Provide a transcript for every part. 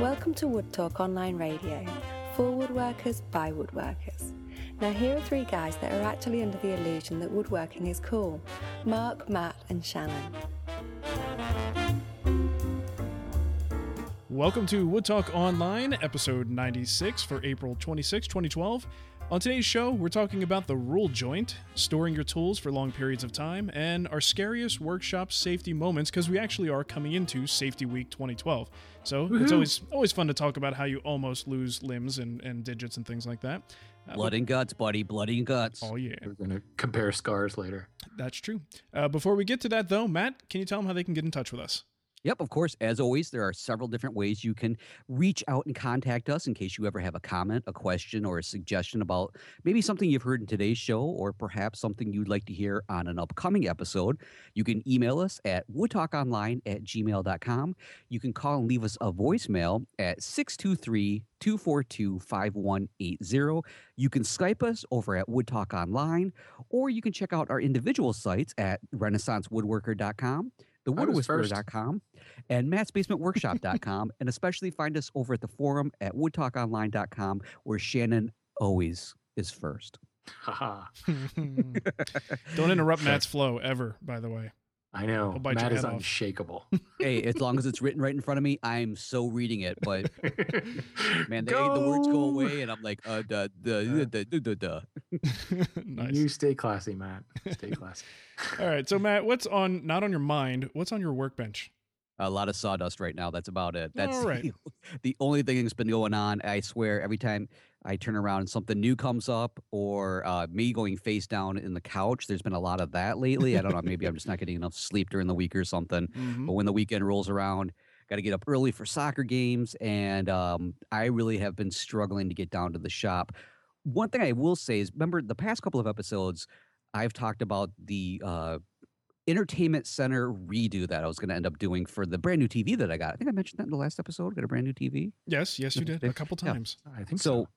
Welcome to Wood Talk Online Radio, for woodworkers by woodworkers. Now, here are three guys that are actually under the illusion that woodworking is cool Mark, Matt, and Shannon. Welcome to Wood Talk Online, episode 96 for April 26, 2012. On today's show, we're talking about the rule joint, storing your tools for long periods of time, and our scariest workshop safety moments because we actually are coming into Safety Week 2012. So it's always always fun to talk about how you almost lose limbs and, and digits and things like that. Uh, Blood and guts, buddy. Blood and guts. Oh, yeah, We're going to compare scars later. that's true. Uh, before we get to that, though, Matt, can you tell them how they can get in touch with us? Yep, of course. As always, there are several different ways you can reach out and contact us in case you ever have a comment, a question, or a suggestion about maybe something you've heard in today's show, or perhaps something you'd like to hear on an upcoming episode. You can email us at woodtalkonline at gmail.com. You can call and leave us a voicemail at 623 242 5180. You can Skype us over at Wood Talk Online, or you can check out our individual sites at renaissancewoodworker.com, I was first. thewoodwhisperer.com, and mattsbasementworkshop.com, and especially find us over at the forum at woodtalkonline.com, where Shannon always is first. Haha. Don't interrupt Matt's flow ever, by the way. I know. I'll Matt is off. unshakable. hey, as long as it's written right in front of me, I'm so reading it. But man, the, the words go away, and I'm like, uh, duh, duh, duh, duh, duh, duh. nice. You stay classy, Matt. Stay classy. All right, so Matt, what's on not on your mind? What's on your workbench? A lot of sawdust right now. That's about it. That's right. the only thing that's been going on. I swear, every time I turn around and something new comes up, or uh, me going face down in the couch, there's been a lot of that lately. I don't know. Maybe I'm just not getting enough sleep during the week or something. Mhm. But when the weekend rolls around, got to get up early for soccer games, and um, I really have been struggling to get down to the shop. One thing I will say is, remember the past couple of episodes, I've talked about the uh, entertainment center redo that I was going to end up doing for the brand new TV that I got. I think I mentioned that in the last episode. Got a brand new TV. Yes, yes, you did a couple Yeah. times. I think so. So,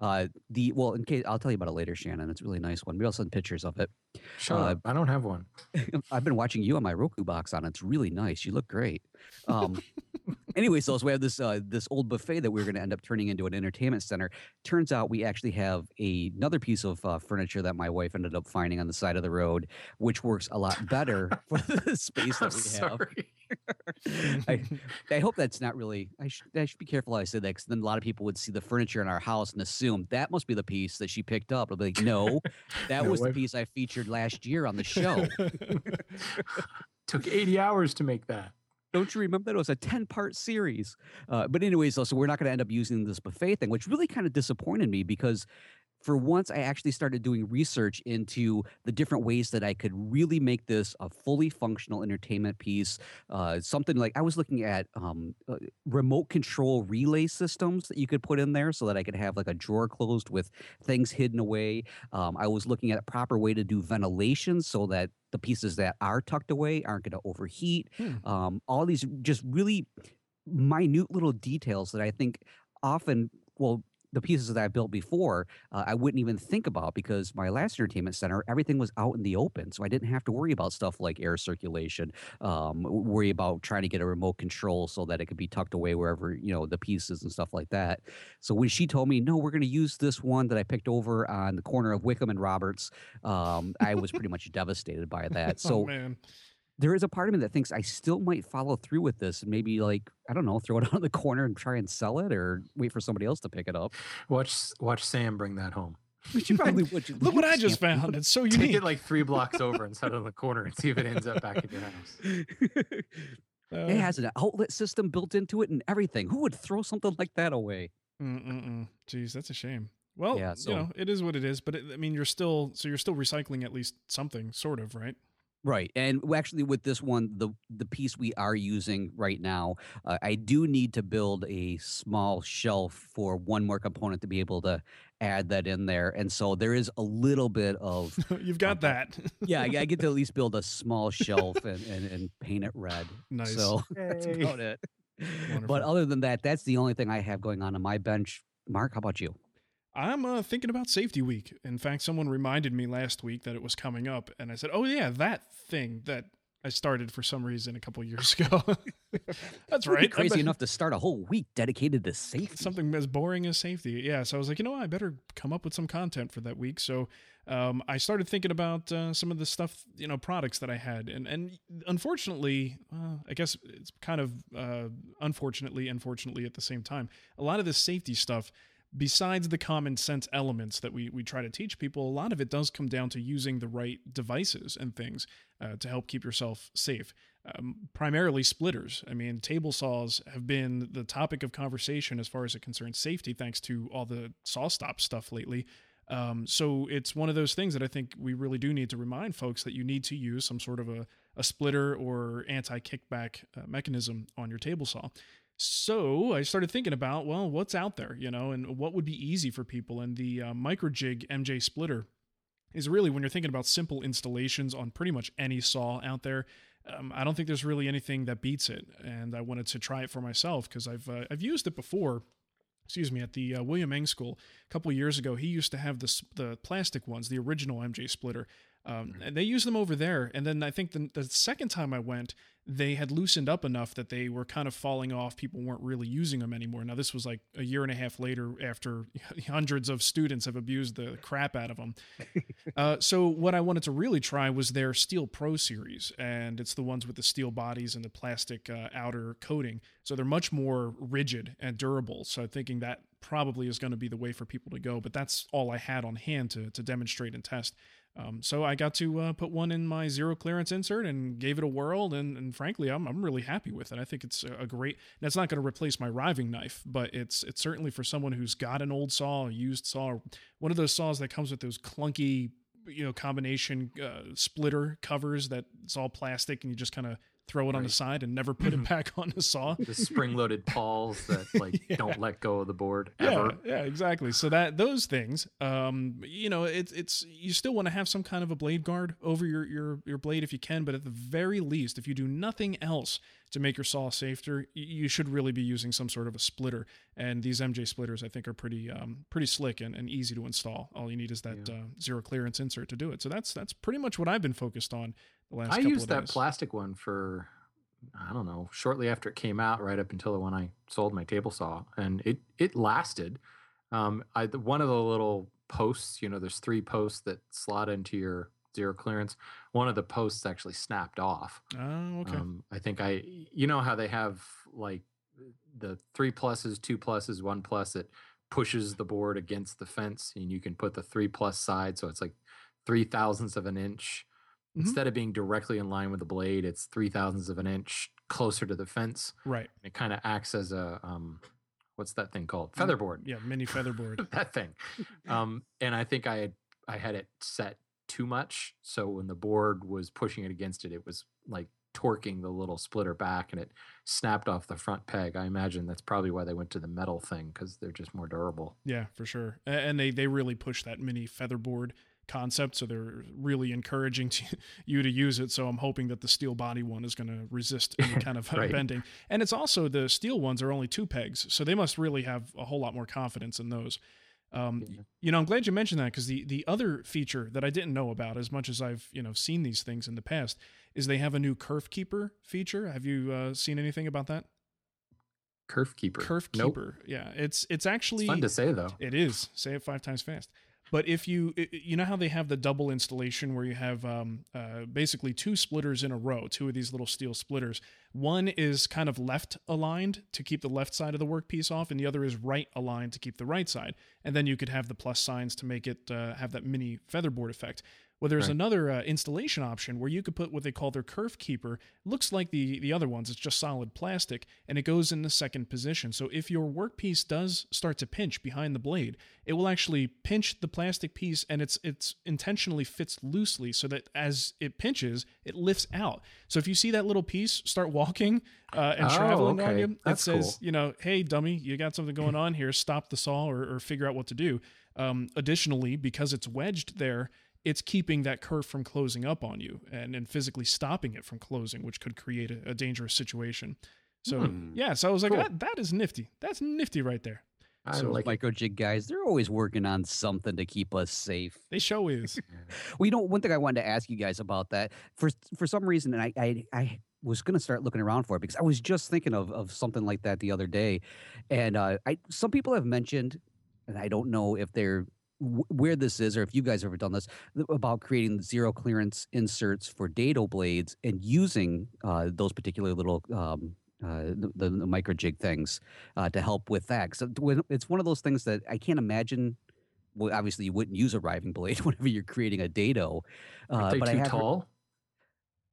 uh, the well, in case I'll tell you about it later, Shannon. It's a really nice one. Maybe I'll send pictures of it. Sure, uh. I don't have one. I've been watching you on my Roku box on. it. It's really nice. You look great. Um, anyway, so we have this uh, this old buffet that we are going to end up turning into an entertainment center. Turns out we actually have a, another piece of uh, furniture that my wife ended up finding on the side of the road, which works a lot better for the space that we have. I, I hope that's not really. I should, I should be careful how I say that because then a lot of people would see the furniture in our house and assume that must be the piece that she picked up. I'll be like, no, that No, was the piece I featured last year on the show. Took 80 hours to make that. Don't you remember that? It was a 10 part series. Uh, but, anyways, so, so we're not going to end up using this buffet thing, which really kind of disappointed me because for once I actually started doing research into the different ways that I could really make this a fully functional entertainment piece. Uh, something like I was looking at um, uh, remote control relay systems that you could put in there so that I could have like a drawer closed with things hidden away. Um, I was looking at a proper way to do ventilation so that the pieces that are tucked away aren't going to overheat. Hmm. Um, all these just really minute little details that I think often, well, the pieces that I built before, uh, I wouldn't even think about because my last entertainment center, everything was out in the open. So I didn't have to worry about stuff like air circulation, um, worry about trying to get a remote control so that it could be tucked away wherever, you know, the pieces and stuff like that. So when she told me, no, we're going to use this one that I picked over on the corner of Wickham and Roberts, um, I was pretty much devastated by that. So oh man, there is a part of me that thinks I still might follow through with this and maybe like I don't know, throw it out on the corner and try and sell it or wait for somebody else to pick it up. Watch watch Sam bring that home. Which you probably would. look what I just found. It's so unique. Take unique. it like three blocks over and set it in the corner and see if it ends up back in your house. Uh, it has an outlet system built into it and everything. Who would throw something like that away? Mm-mm-mm. Jeez, that's a shame. Well, Yeah, so- you know, it is what it is. But it, I mean, you're still so you're still recycling at least something, sort of, right? Right, and actually, with this one, the the piece we are using right now, uh, I do need to build a small shelf for one more component to be able to add that in there, and so there is a little bit of You've got that. yeah, I, I get to at least build a small shelf and, and, and paint it red. Nice. So that's about it. Wonderful. But other than that, that's the only thing I have going on on my bench. Mark, how about you? I'm uh, thinking about Safety Week. In fact, someone reminded me last week that it was coming up, and I said, "Oh yeah, that thing that I started for some reason a couple years ago. That's right. Crazy bet- enough to start a whole week dedicated to safety. something as boring as safety. Yeah, so I was like, you know, what? I better come up with some content for that week. So um, I started thinking about uh, some of the stuff, you know, products that I had, and and unfortunately, uh, I guess it's kind of uh, unfortunately, unfortunately at the same time, a lot of this safety stuff. Besides the common sense elements that we, we try to teach people, a lot of it does come down to using the right devices and things uh, to help keep yourself safe um, primarily splitters. I mean, table saws have been the topic of conversation as far as it concerns safety, thanks to all the SawStop stuff lately. Um, so it's one of those things that I think we really do need to remind folks that you need to use some sort of a, a splitter or anti kickback uh, mechanism on your table saw. So I started thinking about, well, what's out there, you know, and what would be easy for people. And the uh, Microjig MJ splitter is really when you're thinking about simple installations on pretty much any saw out there. Um, I don't think there's really anything that beats it, and I wanted to try it for myself because I've uh, I've used it before. Excuse me, at the uh, William Ng School a couple years ago, he used to have the the plastic ones, the original MJ splitter, um, and they used them over there. And then I think the, the second time I went, they had loosened up enough that they were kind of falling off. People weren't really using them anymore. Now this was like a year and a half later, after hundreds of students have abused the crap out of them. Uh, so what I wanted to really try was their Steel Pro series, and it's the ones with the steel bodies and the plastic uh, outer coating. So they're much more rigid and durable. So thinking that probably is going to be the way for people to go. But that's all I had on hand to to demonstrate and test. Um, so I got to uh, put one in my zero clearance insert and gave it a whirl, and, and frankly, I'm, I'm really happy with it. I think it's a great. That's not going to replace my riving knife, but it's it's certainly for someone who's got an old saw, a used saw, one of those saws that comes with those clunky, you know, combination uh, splitter covers that it's all plastic and you just kind of throw it on the side and never put it back on the saw. The spring-loaded pawls that like Yeah. don't let go of the board Yeah, ever. yeah, exactly. So that those things, um, you know, it's it's you still want to have some kind of a blade guard over your your your blade if you can, but at the very least, if you do nothing else to make your saw safer, you should really be using some sort of a splitter. And these MJ splitters, I think, are pretty um pretty slick and, and easy to install. All you need is that Yeah. uh, zero clearance insert to do it. So that's that's pretty much what I've been focused on the last. I used that plastic one for I don't know, shortly after it came out, right up until when I sold my table saw, and it it lasted. Um, I the- one of the little posts, you know, there's three posts that slot into your zero clearance. One of the posts actually snapped off. Oh, okay. Um, I think I, you know how they have like the three pluses, two pluses, one plus It pushes the board against the fence, and you can put the three plus side, so it's like three thousandths of an inch. Mhm. Instead of being directly in line with the blade, it's three thousandths of an inch closer to the fence. right. It kind of acts as a um, what's that thing called? Featherboard. Yeah, mini featherboard. that thing. Um, and I think I had I had it set too much, so when the board was pushing it against it, it was like torquing the little splitter back, and it snapped off the front peg. I imagine that's probably why they went to the metal thing because they're just more durable. Yeah, for sure. And they they really push that mini featherboard concept, so they're really encouraging to, you to use it. So I'm hoping that the steel body one is going to resist any kind of Right. bending. And it's also the steel ones are only two pegs, so they must really have a whole lot more confidence in those. Um, Yeah. You know, I'm glad you mentioned that because the the other feature that I didn't know about, as much as I've you know seen these things in the past, is they have a new kerf keeper feature. Have you uh, seen anything about that? Kerf keeper. Kerf Nope. keeper. Yeah, it's it's actually It's fun to say though. it is. Say it five times fast. But if you, you know how they have the double installation where you have um, uh, basically two splitters in a row, two of these little steel splitters. One is kind of left aligned to keep the left side of the workpiece off, and the other is right aligned to keep the right side. And then you could have the plus signs to make it uh, have that mini featherboard effect. Well, there's Right. another uh, installation option where you could put what they call their kerf keeper. Looks like the the other ones. It's just solid plastic, and it goes in the second position. So if your workpiece does start to pinch behind the blade, it will actually pinch the plastic piece, and it's it's intentionally fits loosely so that as it pinches, it lifts out. So if you see that little piece start walking uh, and Oh, traveling on okay. you, That's it says, cool. you know, hey dummy, you got something going on here. Stop the saw or, or figure out what to do. Um, additionally, because it's wedged there, it's keeping that kerf from closing up on you and, and physically stopping it from closing, which could create a, a dangerous situation. So Hmm. yeah, so I was like, Cool. that, that is nifty. That's nifty right there. I So like it. Microjig guys, they're always working on something to keep us safe. They show is. Well, you know, one thing I wanted to ask you guys about that for for some reason, and I I, I was going to start looking around for it because I was just thinking of of something like that the other day, and uh, I some people have mentioned, and I don't know if they're wh- where this is or if you guys have ever done this about creating zero clearance inserts for dado blades and using uh, those particular little um, uh, the, the, Microjig things uh, to help with that. So it's one of those things that I can't imagine. Well, obviously, you wouldn't use a riving blade whenever you're creating a dado. Uh, they but I too heard- tall?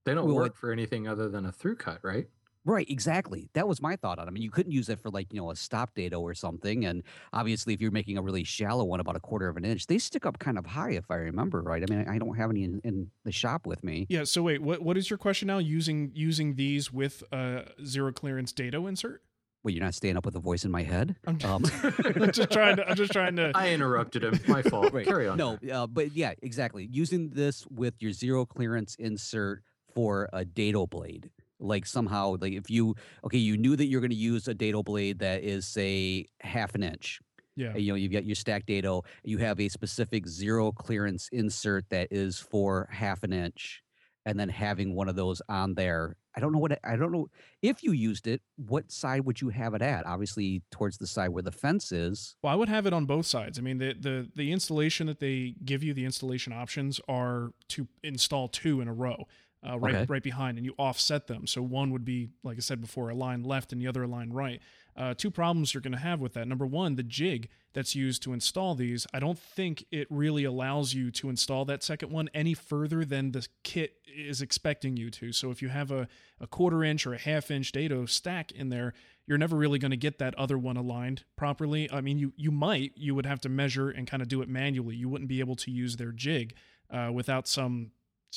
They don't Well, work it- for anything other than a through cut, right? Right, exactly. That was my thought on. it. I mean, you couldn't use it for like you know a stop dado or something. And obviously, if you're making a really shallow one, about a quarter of an inch, they stick up kind of high, if I remember right. I mean, I don't have any in, in the shop with me. Yeah. So wait, what what is your question now? Using using these with a zero clearance dado insert? Well, you're not staying up with a voice in my head. I'm, Um, just trying to. I'm just trying to. I interrupted him. My fault. Right. Carry on. No, uh, but yeah, exactly. Using this with your zero clearance insert for a dado blade. Like somehow, like if you okay, you knew that you're going to use a dado blade that is say half an inch. Yeah. Uh, You know, you've got your stack dado. You have a specific zero clearance insert that is for half an inch, and then having one of those on there. I don't know what I don't know if you used it. What side would you have it at? Obviously, towards the side where the fence is. Well, I would have it on both sides. I mean, the the the installation that they give you, the installation options are to install two in a row, uh, right Okay. right behind, and you offset them. So one would be, like I said before, a line left, and the other a line right. Uh, two problems you're going to have with that. Number one, the jig that's used to install these, I don't think it really allows you to install that second one any further than the kit is expecting you to. So if you have a, a quarter inch or a half inch dado stack in there, you're never really going to get that other one aligned properly. I mean, you you might, you would have to measure and kind of do it manually. You wouldn't be able to use their jig uh, without some,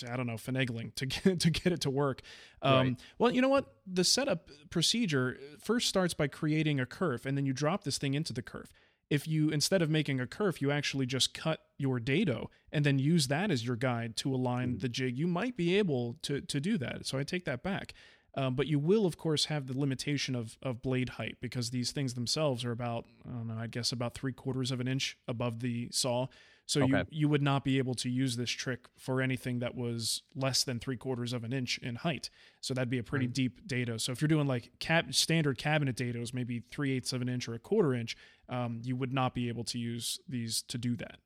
I don't know, finagling to get to get it to work. Um, Right. Well, you know what? The setup procedure first starts by creating a kerf, and then you drop this thing into the kerf. If you instead of making a kerf, you actually just cut your dado and then use that as your guide to align the jig, you might be able to to do that. So I take that back. Um, but you will, of course, have the limitation of, of blade height because these things themselves are about, I don't know, I guess about three quarters of an inch above the saw. So you, Okay. you would not be able to use this trick for anything that was less than three quarters of an inch in height. So that'd be a pretty Right. deep dado. So if you're doing like cab, standard cabinet dados, maybe three eighths of an inch or a quarter inch, um, you would not be able to use these to do that.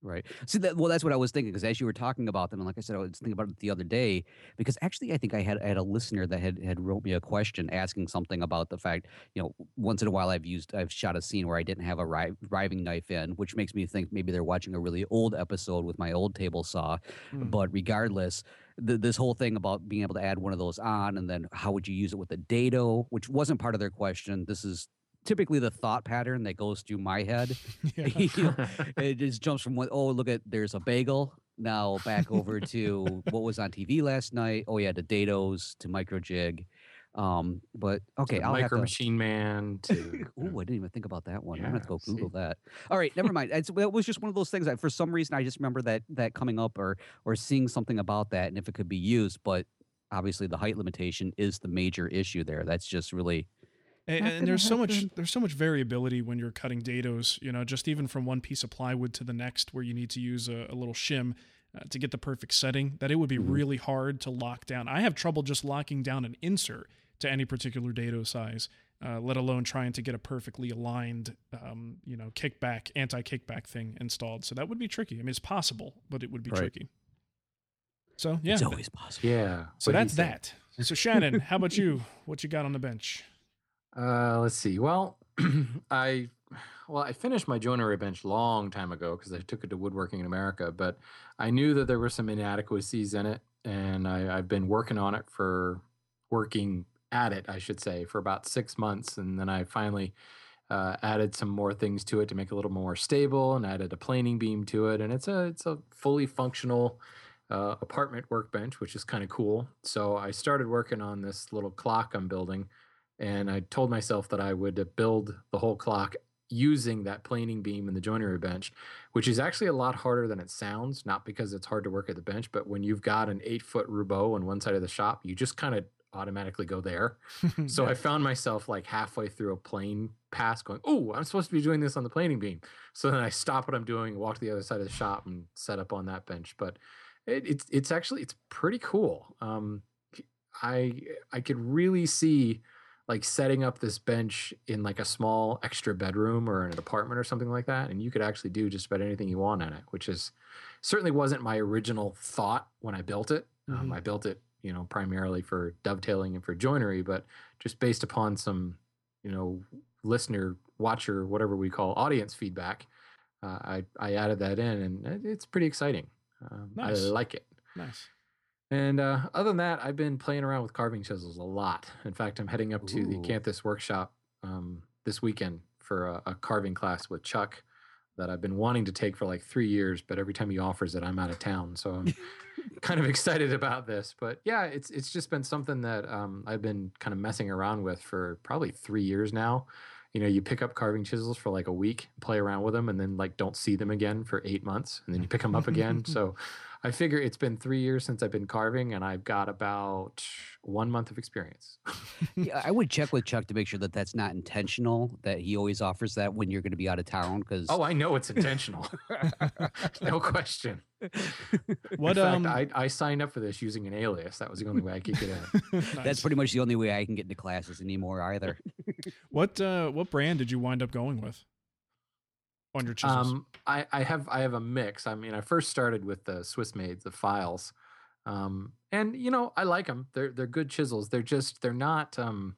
Right. See that well that's what I was thinking because as you were talking about them and like I said I was thinking about it the other day because actually I think I had I had a listener that had had wrote me a question asking something about the fact, you know, once in a while I've used I've shot a scene where I didn't have a ri- riving knife in, which makes me think maybe they're watching a really old episode with my old table saw. Hmm. But regardless, th- this whole thing about being able to add one of those on and then how would you use it with a dado, which wasn't part of their question. This is typically the thought pattern that goes through my head. Yeah. You know, it just jumps from one oh look at there's a bagel now back over to what was on TV last night. Oh yeah, to dados to Microjig. Um, but okay, To I'll have Micro to. Machine Man to Ooh, I didn't even think about that one. I'm gonna have to go Google see. that. All right, never mind. It's, that was just one of those things that for some reason I just remember that that coming up or or seeing something about that and if it could be used, but obviously the height limitation is the major issue there. That's just really And, and gonna there's so much there's so much variability when you're cutting dados. You know, just even from one piece of plywood to the next, where you need to use a, a little shim uh, to get the perfect setting. That it would be Mhm. really hard to lock down. I have trouble just locking down an insert to any particular dado size, uh, let alone trying to get a perfectly aligned, um, you know, kickback anti-kickback thing installed. So that would be tricky. I mean, it's possible, but it would be Right. tricky. So yeah, it's always possible. yeah. so what that's that. So Shannon, how about you? What you got on the bench? Uh, let's see. Well, I well, I finished my joinery bench long time ago because I took it to woodworking in America, but I knew that there were some inadequacies in it, and I, I've been working on it for working at it, I should say, for about six months, and then I finally uh, added some more things to it to make it a little more stable, and added a planing beam to it, and it's a it's a fully functional uh, apartment workbench, which is kind of cool. So I started working on this little clock I'm building and I told myself that I would uh, build the whole clock using that planing beam and the joinery bench, which is actually a lot harder than it sounds. Not because it's hard to work at the bench, but when you've got an eight foot Roubo on one side of the shop, you just kind of automatically go there. So I found myself like halfway through a plane pass going, Oh, I'm supposed to be doing this on the planing beam. So then I stop what I'm doing, walk to the other side of the shop and set up on that bench. But it, it's it's actually it's pretty cool. Um I I could really see like setting up this bench in like a small extra bedroom or in an apartment or something like that and you could actually do just about anything you want on it which is certainly wasn't my original thought when i built it um, Mhm. i built it you know primarily for dovetailing and for joinery but just based upon some you know listener watcher whatever we call audience feedback uh, I, I added that in and it's pretty exciting um, Nice. i like it nice. And uh, other than that, I've been playing around with carving chisels a lot. In fact, I'm heading up to the Ooh. Canthus workshop um, this weekend for a, a carving class with Chuck that I've been wanting to take for like three years, but every time he offers it, I'm out of town. So I'm kind of excited about this. But yeah, it's it's just been something that um, I've been kind of messing around with for probably three years now. You know, you pick up carving chisels for like a week, play around with them, and then like don't see them again for eight months, and then you pick them up again. so I figure it's been three years since I've been carving, and I've got about one month of experience. Yeah, I would check with Chuck to make sure that that's not intentional. That he always offers that when you're going to be out of town. Because Oh, I know it's intentional, no question. What in um I, I signed up for this using an alias. That was the only way I could get in. that's nice. pretty much the only way I can get into classes anymore. Either. what uh what brand did you wind up going with on your chisels? Um, I, I have I have a mix. I mean, I first started with the Swiss made the Pfeils, um, and you know I like them. They're they're good chisels. They're just they're not. Um,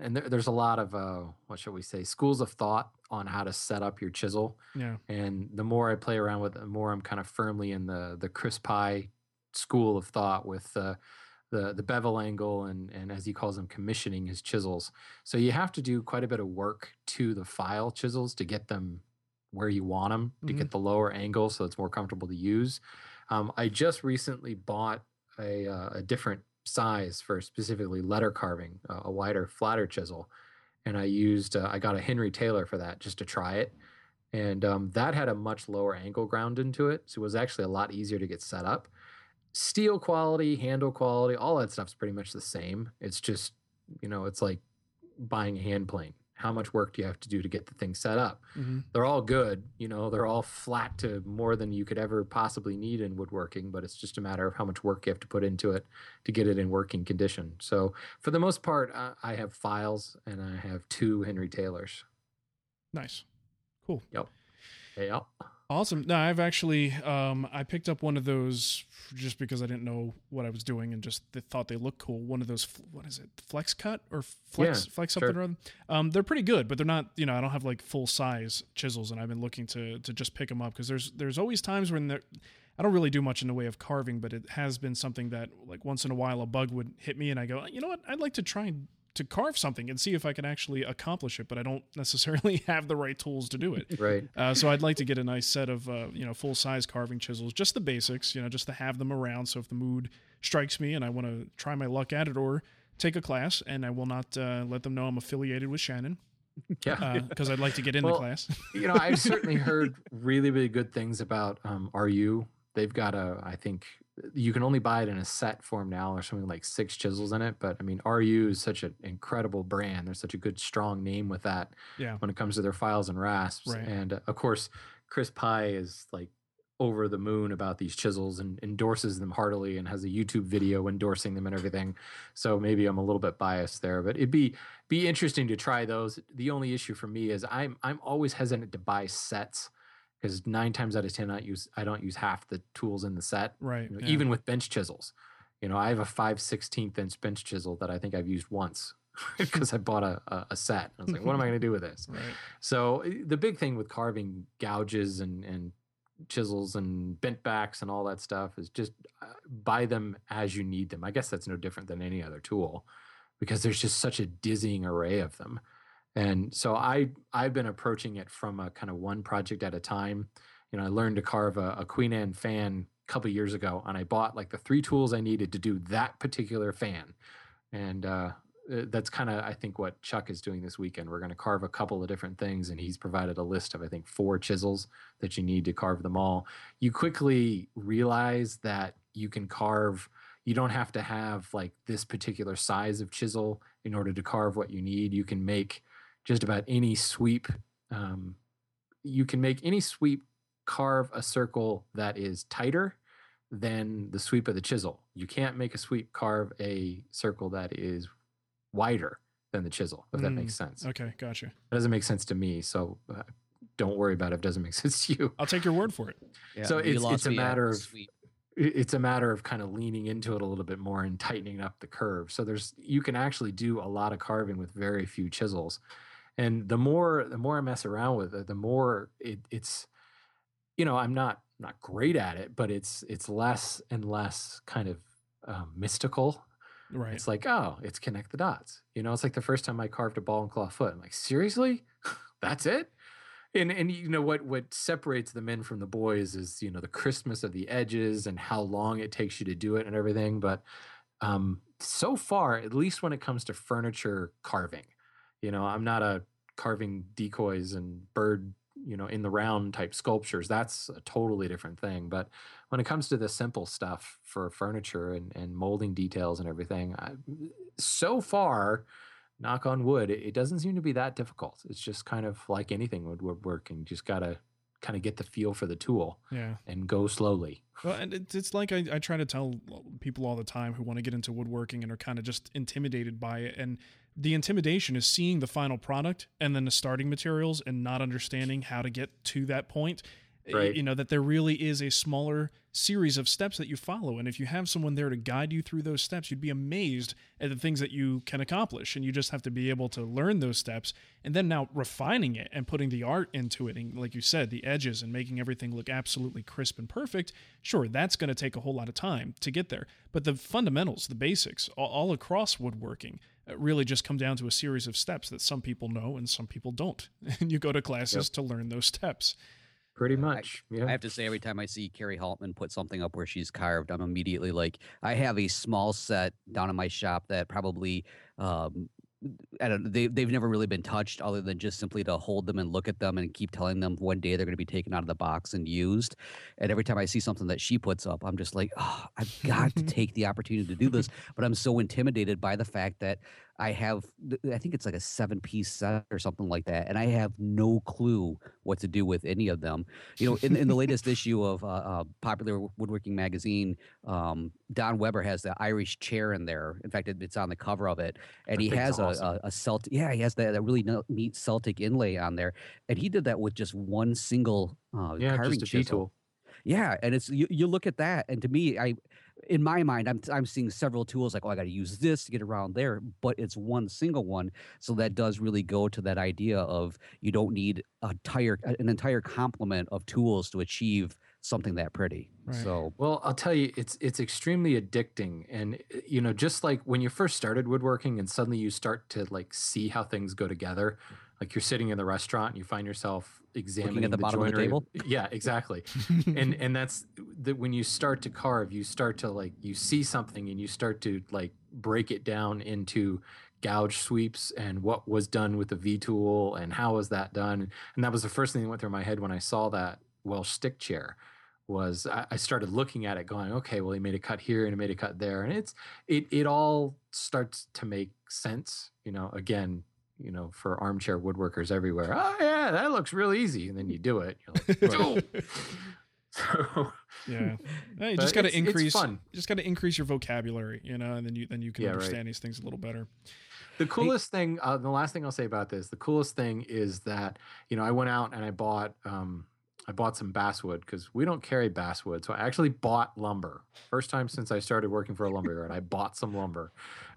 and there, there's a lot of uh, what shall we say schools of thought on how to set up your chisel. yeah. And the more I play around with it, the more I'm kind of firmly in the the Chris Pye school of thought with uh, the the bevel angle and and as he calls them commissioning his chisels. So you have to do quite a bit of work to the Pfeil chisels to get them where you want them to Mhm. get the lower angle so it's more comfortable to use. Um, I just recently bought a uh, a different size for specifically letter carving, uh, a wider, flatter chisel, and I used uh, I got a Henry Taylor for that just to try it and um, that had a much lower angle ground into it so it was actually a lot easier to get set up steel quality handle quality all that stuff's pretty much the same it's just you know it's like buying a hand plane how much work do you have to do to get the thing set up hmm they're all good you know they're all flat to more than you could ever possibly need in woodworking but it's just a matter of how much work you have to put into it to get it in working condition so for the most part uh, i have Pfeils and i have two henry taylors Nice. Cool. Yep. Yeah Awesome. No, I've actually um I picked up one of those just because I didn't know what I was doing and just thought they looked cool. One of those what is it? Flex cut or flex Yeah, flex something sure. or other. Um they're pretty good, but they're not, you know, I don't have like full size chisels and I've been looking to to just pick them up because there's there's always times when there I don't really do much in the way of carving, but it has been something that like once in a while a bug would hit me and I go, "You know what? I'd like to try and to carve something and see if I can actually accomplish it, but I don't necessarily have the right tools to do it. right Uh, so I'd like to get a nice set of uh, you know full size carving chisels, just the basics, you know, just to have them around. So if the mood strikes me and I want to try my luck at it or take a class, and I will not uh, let them know I'm affiliated with Shannon yeah because I'd like to get in the class. you know, I've certainly heard really, really good things about um, Auriou. They've got a, I think you can only buy it in a set form now. or something like six chisels in it, but I mean, Auriou is such an incredible brand. There's such a good, strong name with that yeah, when it comes to their files and rasps. Right. And uh, of course, Chris Pye is like over the moon about these chisels and endorses them heartily and has a YouTube video endorsing them and everything. So maybe I'm a little bit biased there, but it'd be be interesting to try those. The only issue for me is I'm I'm always hesitant to buy sets because nine times out of ten I use I don't use half the tools in the set. right. You know, yeah. Even with bench chisels. You know, I have a 5 16th inch bench chisel that I think I've used once because I bought a, a, a set. I was like, what am I going to do with this? right. So eh, the big thing with carving gouges and, and chisels and bent backs and all that stuff is just uh, buy them as you need them. I guess that's no different than any other tool because there's just such a dizzying array of them. And so I I've been approaching it from a kind of one project at a time. You know, I learned to carve a, a Queen Anne fan a couple years ago, and I bought like the three tools I needed to do that particular fan. And uh, uh, that's kind of I think what Chuck is doing this weekend. We're going to carve a couple of different things, and he's provided a list of I think four chisels that you need to carve them all. You quickly realize that you can carve you don't have to have like this particular size of chisel in order to carve what you need. You can make just about any sweep. Um, you can make any sweep carve a circle that is tighter than the sweep of the chisel. You can't make a sweep carve a circle that is wider than the chisel, if that makes sense. Okay, gotcha. That doesn't make sense to me. So uh, don't worry about it if it doesn't make sense to you. I'll take your word for it. Yeah, So it's- it's a matter of- sweet. it- it's a matter of kind of leaning into it a little bit more and tightening up the curve. So there's you can actually do a lot of carving with very few chisels. And the more the more I mess around with it, the more it, it's you know, I'm not not great at it, but it's it's less and less kind of um, mystical. Right. It's like, oh, it's connect the dots. You know, it's like the first time I carved a ball and claw foot. I'm like, seriously? That's it? And and you know what what separates the men from the boys is, you know, the crispness of the edges and how long it takes you to do it and everything. But um so far, at least when it comes to furniture carving, you know, I'm not a carving decoys and bird, you know, in the round type sculptures. That's a totally different thing. But when it comes to the simple stuff for furniture and, and molding details and everything, I, so far, knock on wood, it, it doesn't seem to be that difficult. It's just kind of like anything with woodworking. Just got to kind of get the feel for the tool yeah. and go slowly. Well, and it's, it's like I, I try to tell people all the time who want to get into woodworking and are kind of just intimidated by it. And the intimidation is seeing the final product and then the starting materials and not understanding how to get to that point. Eh, right. You know, that there really is a smaller series of steps that you follow. And if you have someone there to guide you through those steps, you'd be amazed at the things that you can accomplish. And you just have to be able to learn those steps and then now refining it and putting the art into it. And like you said, the edges and making everything look absolutely crisp and perfect. Sure, that's going to take a whole lot of time to get there. But the fundamentals, the basics, all, all across woodworking, uh, really just come down to a series of steps that some people know and some people don't. And you go to classes to learn those steps. Pretty I- much. yeah. I have to say, every time I see Kari Hultman put something up where she's carved, I'm immediately like, I have a small set down in my shop that probably, um, I don't, they, they've never really been touched other than just simply to hold them and look at them and keep telling them one day they're going to be taken out of the box and used. And every time I see something that she puts up, I'm just like, oh, I've got to take the opportunity to do this. But I'm so intimidated by the fact that I have, I think it's like a seven piece set or something like that. And I have no clue what to do with any of them. You know, in, in the latest issue of uh, uh, Popular Woodworking Magazine, um, Don Weber has the Irish chair in there. In fact, it, it's on the cover of it. And That he has awesome. a, a, Celtic, yeah, he has that, that really neat Celtic inlay on there. And he did that with just one single uh, yeah, carving just a chisel. tool. Yeah, and it's you, you look at that, and to me, I, in my mind, I'm I'm seeing several tools like, oh, I got to use this to get around there, but it's one single one, so that does really go to that idea of you don't need a entire an entire complement of tools to achieve something that pretty. Right. So Well, I'll tell you, it's it's extremely addicting, and uh, you know, just like when you first started woodworking, and suddenly you start to like see how things go together. Like you're sitting in the restaurant, and you find yourself examining the bottom of the table? Yeah, exactly. and and that's that when you start to carve, you start to like you see something, and you start to like break it down into gouge sweeps and what was done with the V tool and how was that done. And that was the first thing that went through my head when I saw that Welsh stick chair was I, I started looking at it going, okay, well, he made a cut here and he made a cut there. And it's it it all starts to make sense, you know, again, you know, for armchair woodworkers everywhere. Oh yeah, that looks real easy. And then you do it. You're like, "Oh." so Yeah, Yeah, you just got to it's- it's increase. fun. You just got to increase your vocabulary, you know, and then you then you can Yeah, right. understand these things a little better. The coolest thing, uh, the last thing I'll say about this, the coolest thing is that you know I went out and I bought um, I bought some basswood because we don't carry basswood, so I actually bought lumber. First time since I started working for a lumber yard, I bought some lumber,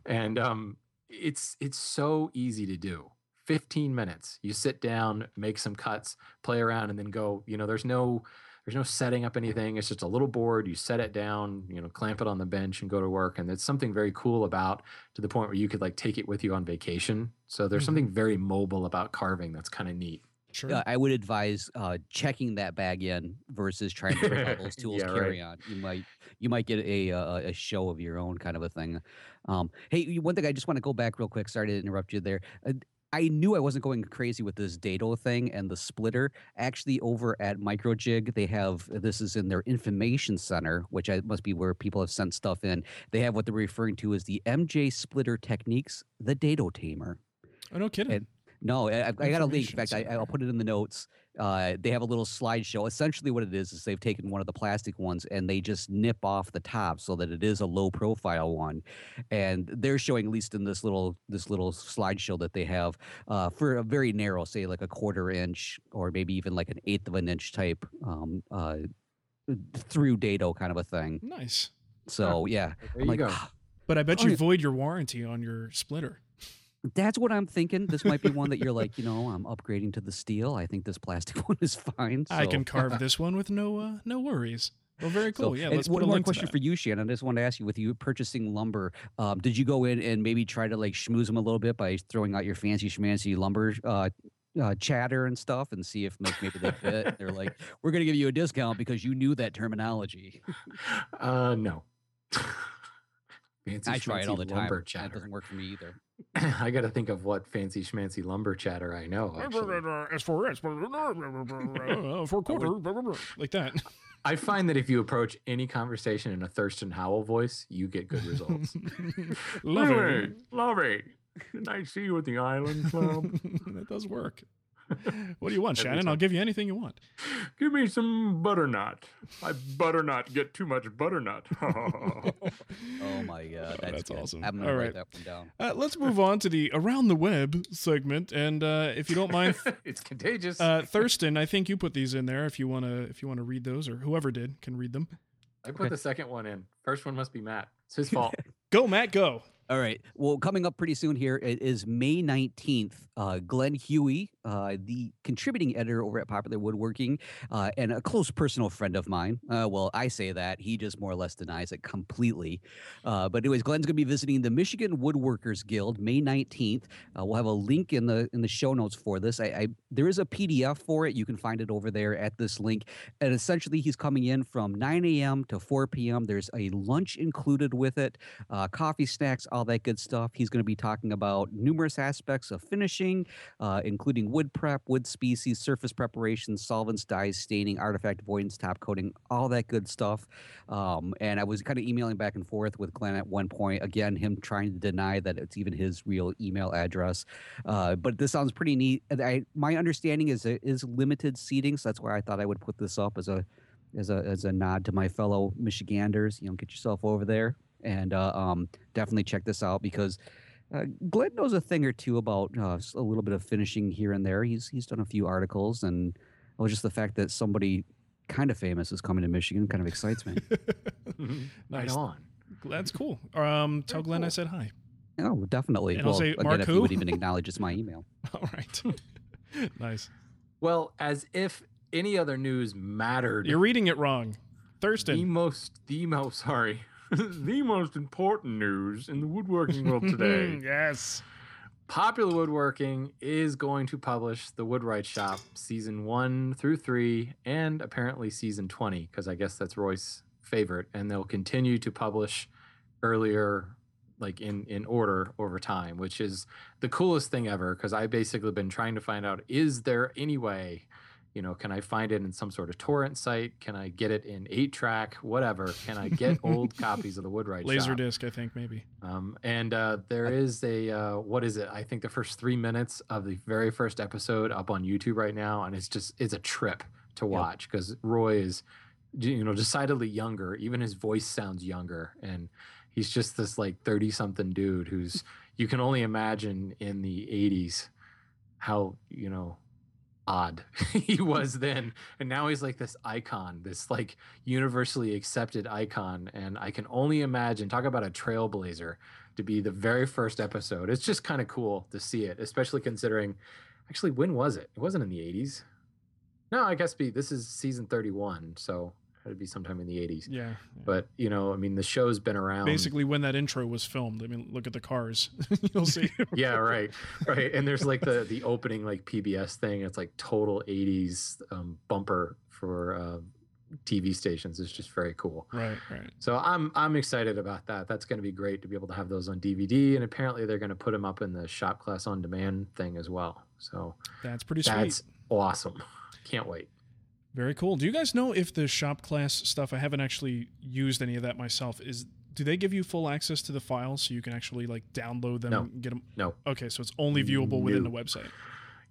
and um, it's it's so easy to do. 15 minutes. You sit down, make some cuts, play around, and then go. You know, there's no there's no setting up anything. It's just a little board. You set it down, you know, clamp it on the bench and go to work. And it's something very cool about to the point where you could like take it with you on vacation. So there's Mhm. something very mobile about carving that's kind of neat. Sure. uh, I would advise uh, checking that bag in versus trying to bring all those tools Yeah, carry on. You might you might get a, a a show of your own kind of a thing. Um, hey, one thing I just want to go back real quick. Sorry to interrupt you there. Uh, I knew I wasn't going crazy with this dado thing and the splitter. Actually, over at Microjig, they have this is in their information center, which I, must be where people have sent stuff in. They have what they're referring to as the MJ Splitter Techniques, the dado tamer. Oh, no kidding. And- No, I, I I got a link. In fact, I, I'll put it in the notes. Uh, they have a little slideshow. Essentially, what it is is they've taken one of the plastic ones and they just nip off the top so that it is a low profile one, and they're showing at least in this little this little slideshow that they have uh, for a very narrow, say like a quarter inch or maybe even like an eighth of an inch type um, uh, through dado kind of a thing. nice. So yeah, There I'm you like, go. "Ah, But I bet Oh, you yeah. void your warranty on your splitter. That's what I'm thinking. This might be one that you're like, you know, I'm upgrading to the steel. I think this plastic one is fine. I can carve this one with no uh, no worries. Well, very So, cool. yeah, and let's one more question for you, Shannon. I just wanted to ask you: with you purchasing lumber, um, did you go in and maybe try to like schmooze them a little bit by throwing out your fancy schmancy lumber uh, uh, chatter and stuff, and see if like, maybe they fit? They're like, "We're going to give you a discount because you knew that terminology." Uh, no. fancy I try it all schmancy the time. Lumber That doesn't work for me either. I got to think of what fancy schmancy lumber chatter I know. Actually. As for it, uh, for quarter, like that. I find that if you approach any conversation in a Thurston Howell voice, you get good results. Love it. Lovey. Did I see you at the Island Club? that does work. What do you want, Every Shannon? I'll give you anything you want. Give me some butternut. I butternut get too much butternut. Oh my god, Oh, that's, that's awesome. I'm gonna All write right. that one down. Uh, let's move on to the around the web segment, and uh, if you don't mind, it's contagious. uh, Thurston, I think you put these in there. If you want to, if you want to read those, or whoever did can read them. I put the second one in. First one must be Matt. It's his fault. Go, Matt. Go. All right. Well, coming up pretty soon here it is May 19th. Uh, Glen Huey, uh, the contributing editor over at Popular Woodworking, uh, and a close personal friend of mine. Uh, well, I say that. He just more or less denies it completely. Uh, but anyways, Glen's going to be visiting the Michigan Woodworkers Guild May 19th. Uh, we'll have a link in the in the show notes for this. I, I there is a PDF for it. You can find it over there at this link. And essentially, he's coming in from 9 a.m. to 4 p.m. There's a lunch included with it coffee snacks, all that good stuff. He's going to be talking about numerous aspects of finishing, including wood prep, wood species, surface preparation, solvents, dyes, staining, artifact avoidance, top coating, all that good stuff. Um, and I was kind of emailing back and forth with Glen at one point. Again, him trying to deny that it's even his real email address. Uh, but this sounds pretty neat. I, my understanding is it is limited seating, so that's why I thought I would put this up as a as a as a nod to my fellow Michiganders. You know, get yourself over there and uh, um, definitely check this out because uh, Glen knows a thing or two about uh, s- a little bit of finishing here and there. He's he's done a few articles, and well, just the fact that somebody kind of famous is coming to Michigan kind of excites me. right Nice. on. That's cool. Um, tell Very Glen I said hi. oh, definitely. And I'll say, again, Mark if who? you would even acknowledge it's my email. All right. nice. Well, as if any other news mattered. You're reading it wrong. the Thurston. most, the most, sorry, the most important news in the woodworking world today. yes. Popular Woodworking is going to publish the Woodwright Shop season one through three, and apparently season 20, because I guess that's Roy's favorite. And they'll continue to publish earlier, like in, in order over time, which is the coolest thing ever. Because I basically been trying to find out is there any way, you know, can I find it in some sort of torrent site? Can I get it in eight track? Whatever. Can I get old copies of the Woodwright Laser Shop? disc, I think maybe. Um, and uh, there is a uh, what is it? I think the first three minutes of the very first episode up on YouTube right now, and it's just it's a trip to watch because Roy is you know decidedly younger. Even his voice sounds younger, and he's just this like thirty something dude who's you can only imagine in the '80s how you know odd he was then and now he's like this icon this like universally accepted icon and i can only imagine talk about a trailblazer to be the very first episode. It's just kind of cool to see it especially considering actually when was it? It wasn't in the 80s no i guess be this is season 31 so it'd be sometime in the 80s Yeah. yeah. but you know i mean the show's been around Basically, when that intro was filmed, I mean, look at the cars. You'll see. yeah right right and there's like the the opening like pbs thing it's like total 80s um, bumper for uh TV stations It's just very cool. Right, right. So I'm I'm excited about that. That's going to be great to be able to have those on DVD, and apparently they're going to put them up in the shop class on demand thing as well. So That's pretty sweet. that's awesome. Can't wait. Very cool. Do you guys know if the shop class stuff? I haven't actually used any of that myself. Is do they give you full access to the files so you can actually like download them No. and get them? No. Okay, so it's only viewable within the website.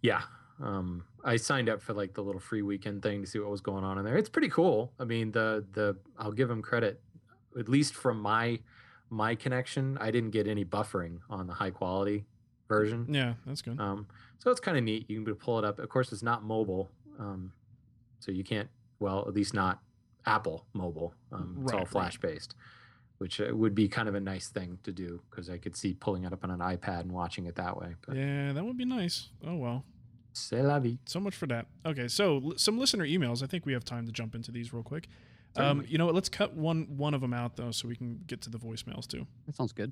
Yeah. Um, I signed up for like the little free weekend thing to see what was going on in there. It's pretty cool. I mean, the the I'll give them credit, at least from my my connection. I didn't get any buffering on the high quality version. Yeah, that's good. Um, so it's kind of neat. You can pull it up. Of course, it's not mobile, um, so you can't. Well, at least not Apple mobile. Um, it's all Right, right. flash based, which uh, would be kind of a nice thing to do because I could see pulling it up on an iPad and watching it that way. But Yeah, that would be nice. Oh well. c'est la vie. So much for that. Okay, so l- some listener emails. I think we have time to jump into these real quick. Um, you know what? Let's cut one one of them out though, so we can get to the voicemails too. That sounds good.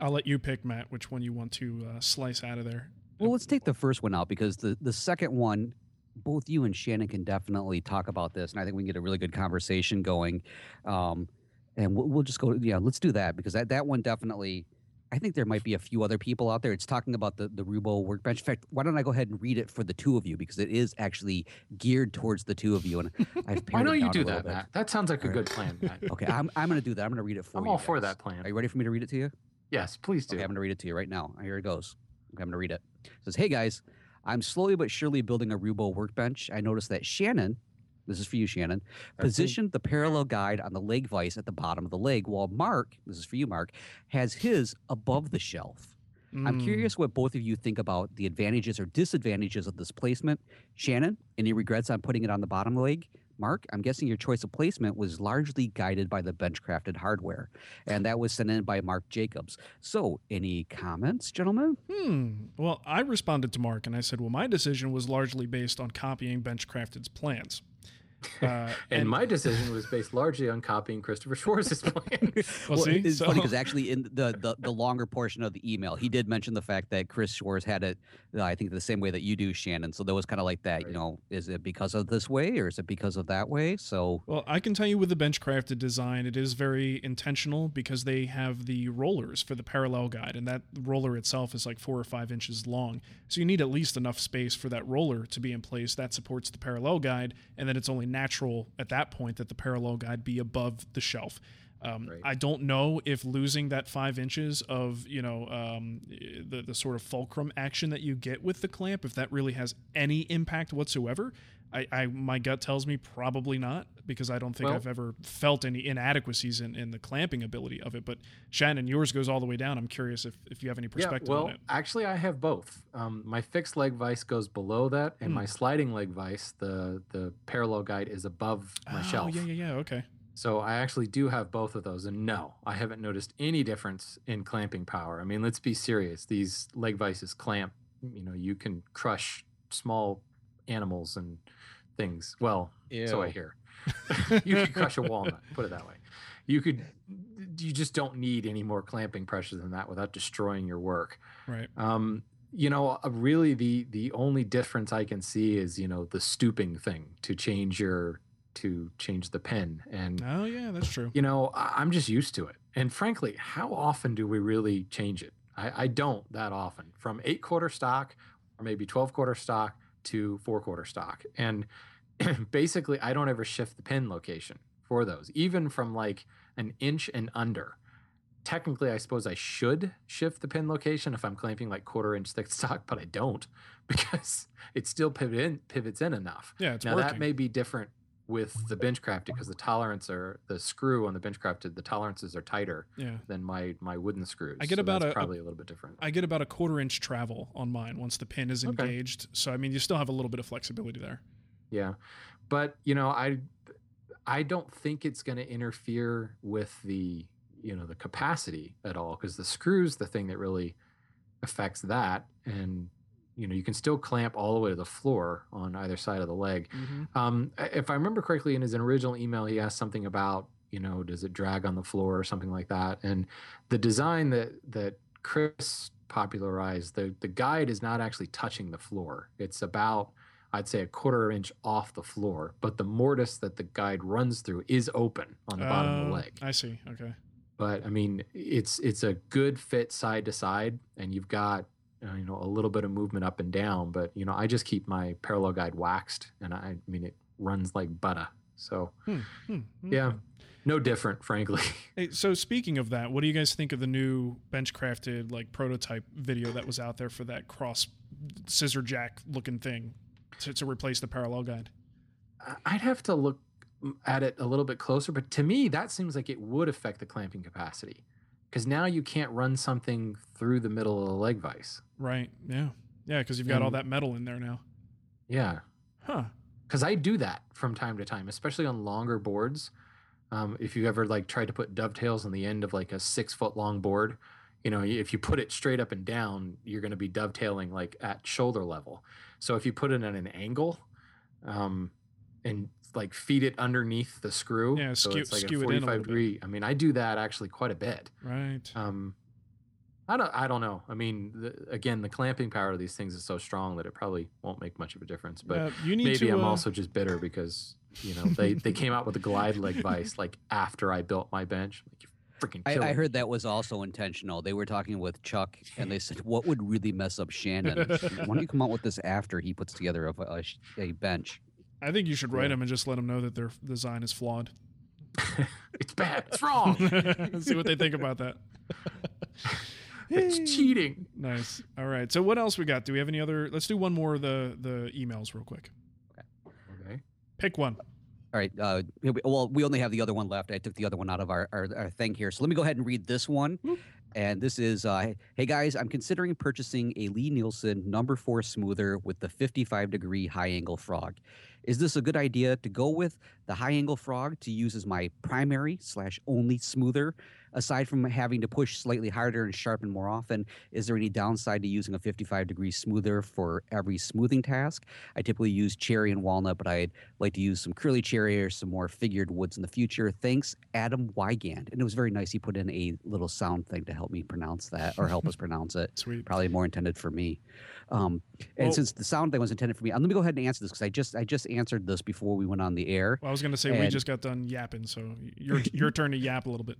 I'll let you pick, Matt, which one you want to uh, slice out of there. Well, let's take the first one out because the the second one, both you and Shannon can definitely talk about this, and I think we can get a really good conversation going. Um, and we'll, we'll just go. Yeah, let's do that because that that one definitely. I think there might be a few other people out there. It's talking about the the Roubo workbench. In fact, why don't I go ahead and read it for the two of you because it is actually geared towards the two of you. And I've Why don't you do that. Matt? That sounds like a All good plan, Matt. Okay, I'm I'm gonna do that. I'm gonna read it for I'm you. all for that plan. Are you ready for me to read it to you? Yes, please do. Okay, I'm going to read it to you right now. Here it goes. I'm going to read it. It says, Hey guys, I'm slowly but surely building a Roubo workbench. I noticed that Shannon, this is for you, Shannon, positioned the parallel guide on the leg vise at the bottom of the leg, while Marc, this is for you, Marc, has his above the shelf. I'm Mm, curious what both of you think about the advantages or disadvantages of this placement. Shannon, any regrets on putting it on the bottom leg? Marc, I'm guessing your choice of placement was largely guided by the benchcrafted hardware, and that was sent in by Mark Jacobs. So, any comments, gentlemen? Hmm. Well, I responded to Mark and I said, well, my decision was largely based on copying Benchcrafted's plans. Uh, And, my decision was based largely on copying Christopher Schwarz's plan. well, see, it's so- funny because actually, in the, the the longer portion of the email, he did mention the fact that Chris Schwarz had it. Uh, I think the same way that you do, Shannon. So there was kind of like that. You know, is it because of this way or is it because of that way? So Well, I can tell you with the benchcrafted design, it is very intentional because they have the rollers for the parallel guide, and that roller itself is like four or five inches long. So you need at least enough space for that roller to be in place that supports the parallel guide, and then it's only natural at that point that the parallel guide be above the shelf. Um, Right. I don't know if losing that five inches of you know um, the the sort of fulcrum action that you get with the clamp, if that really has any impact whatsoever. I, I my gut tells me probably not because I don't think Well- I've ever felt any inadequacies in, in the clamping ability of it. But Shannon, yours goes all the way down. I'm curious if, if you have any perspective yeah, well, on it. actually, I have both. Um, my fixed leg vise goes below that, and Hmm. my sliding leg vise, the the parallel guide, is above my shelf. oh, shelf. yeah, yeah, yeah. Okay. So I actually do have both of those, and no, I haven't noticed any difference in clamping power. I mean, let's be serious. These leg vices clamp. You know, you can crush small animals and things. Well, so I hear. you could crush a walnut. Put it that way. You could. You just don't need any more clamping pressure than that without destroying your work. Right. Um, you know, uh, really, the the only difference I can see is you know the stooping thing to change your to change the pen and Oh, yeah, that's true. you know i'm just used to it and frankly how often do we really change it i, I don't that often from eight quarter stock or maybe 12 quarter stock to four quarter stock. And basically i don't ever shift the pin location for those even from like an inch and under. Technically i suppose i should shift the pin location if i'm clamping like quarter inch thick stock but i don't because it still pivot in, pivots in enough. Yeah, it's now working. that may be different with the Benchcrafted because the tolerance are the screw on the Benchcrafted the tolerances are tighter yeah. than my my wooden screws. I get so about a- probably a, little bit different. I get about a quarter inch travel on mine once the pin is Okay. engaged. So, I mean, you still have a little bit of flexibility there. yeah, but you know I I don't think it's going to interfere with the you know the capacity at all because the screws the thing that really affects that and you know you can still clamp all the way to the floor on either side of the leg Um, if I remember correctly, in his original email, he asked something about, you know, does it drag on the floor or something like that? And the design that that Chris popularized, the the guide is not actually touching the floor. It's about I'd say a quarter inch off the floor, but the mortise that the guide runs through is open on the bottom of the Oh, leg. I see. Okay. But I mean, it's it's a good fit side to side, and you've got uh, you know a little bit of movement up and down. But you know, I just keep my parallel guide waxed, and I, I mean it runs like butter. So Hmm, hmm, yeah, no different, frankly. Hey, so speaking of that, what do you guys think of the new benchcrafted like prototype video that was out there for that cross scissor jack looking thing to, to replace the parallel guide? I'd have to look at it a little bit closer, but to me, that seems like it would affect the clamping capacity because now you can't run something through the middle of the leg vise. Right. Yeah. Yeah, because you've got all that metal in there now. Yeah, Huh. because I do that from time to time, especially on longer boards. Um, if you ever like tried to put dovetails on the end of like a six foot long board, you know, if you put it straight up and down, you're going to be dovetailing like at shoulder level. So if you put it at an angle, um, and like feed it underneath the screw, Yeah, so skew- it's like a in a 45 bit. degree. I mean, I do that actually quite a bit. Right. Um, I don't, I don't know. I mean, the, again, the clamping power of these things is so strong that it probably won't make much of a difference. But Uh, you need maybe to. I'm uh, also just bitter because you know they they came out with a glide leg vice like after I built my bench. Like you freaking. I, I heard that was also intentional. They were talking with Chuck, and they said, "What would really mess up Shannon? Why don't you come out with this after he puts together a, a, a bench?" I think you should write Yeah. them and just let them know that their design is flawed. it's bad. It's wrong. See what they think about that. It's cheating. Nice. All right. So what else we got? Do we have any other? Let's do one more of the the emails real quick. Okay. Pick one. All right. Uh, well, we only have the other one left. I took the other one out of our, our, our thing here. So let me go ahead and read this one. Whoop. And this is uh, Hey guys, I'm considering purchasing a Lie-Nielsen number four smoother with the 55 degree high angle frog. Is this a good idea to go with the high angle frog to use as my primary slash only smoother? Aside from having to push slightly harder and sharpen more often, is there any downside to using a 55 degree smoother for every smoothing task? I typically use cherry and walnut, but I'd like to use some curly cherry or some more figured woods in the future. Thanks, Adam Wygand. And it was very nice. He put in a little sound thing to help me pronounce that or help us pronounce it. Sweet. Probably more intended for me. Um, and Well- since the sound thing was intended for me, uh, let me go ahead and answer this because I just I just answered this before we went on the air. Well, I was gonna say we just got done yapping, so your your turn to yap a little bit.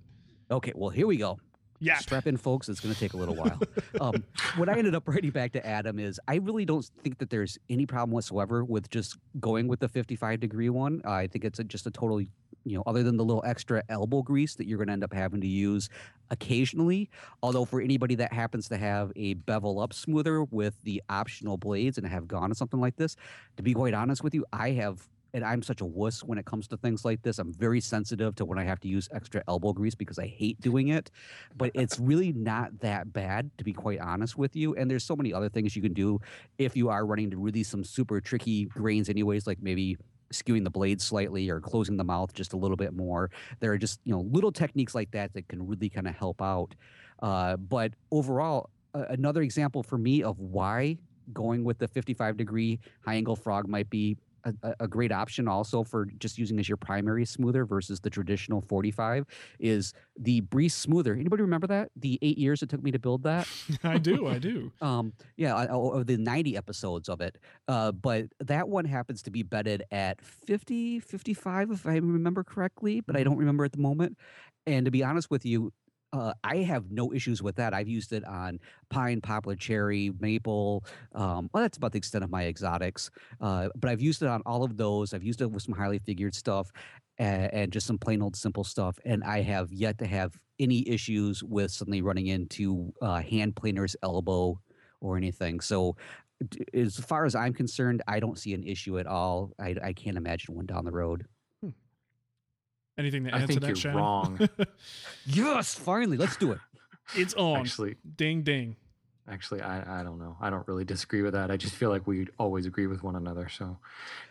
Okay, well here we go. Yap. Strap in, folks. It's going to take a little while. um, what I ended up writing back to Adam is I really don't think that there's any problem whatsoever with just going with the 55 degree one. I think it's a, just a total, you know, other than the little extra elbow grease that you're going to end up having to use occasionally. Although for anybody that happens to have a bevel up smoother with the optional blades and have gone to something like this, to be quite honest with you, I have and I'm such a wuss when it comes to things like this. I'm very sensitive to when I have to use extra elbow grease because I hate doing it. But it's really not that bad, to be quite honest with you. And there's so many other things you can do if you are running into really some super tricky grains, anyways, like maybe skewing the blade slightly or closing the mouth just a little bit more. There are just you know little techniques like that that can really kind of help out. Uh, but overall, uh, another example for me of why going with the 55 degree high angle frog might be a, a- great option also for just using as your primary smoother versus the traditional 45 is the Brese smoother. Anybody remember that? The eight years it took me to build that? I do. I do. Um, yeah, I- o- of the 90 episodes of it. Uh, but that one happens to be bedded at 50, 55, if I remember correctly, but I don't remember at the moment. And to be honest with you, uh, I have no issues with that. I've used it on pine, poplar, cherry, maple. Um, well, that's about the extent of my exotics. Uh, but I've used it on all of those. I've used it with some highly figured stuff and, and just some plain old simple stuff. And I have yet to have any issues with suddenly running into uh, hand planer's elbow or anything. So, as far as I'm concerned, I don't see an issue at all. I, I can't imagine one down the road. Anything to I add to think that, you're Shannon? wrong. Yes, finally, let's do it. it's on. Actually, Ding ding. actually, I, I don't know. I don't really disagree with that. I just feel like we always agree with one another. So,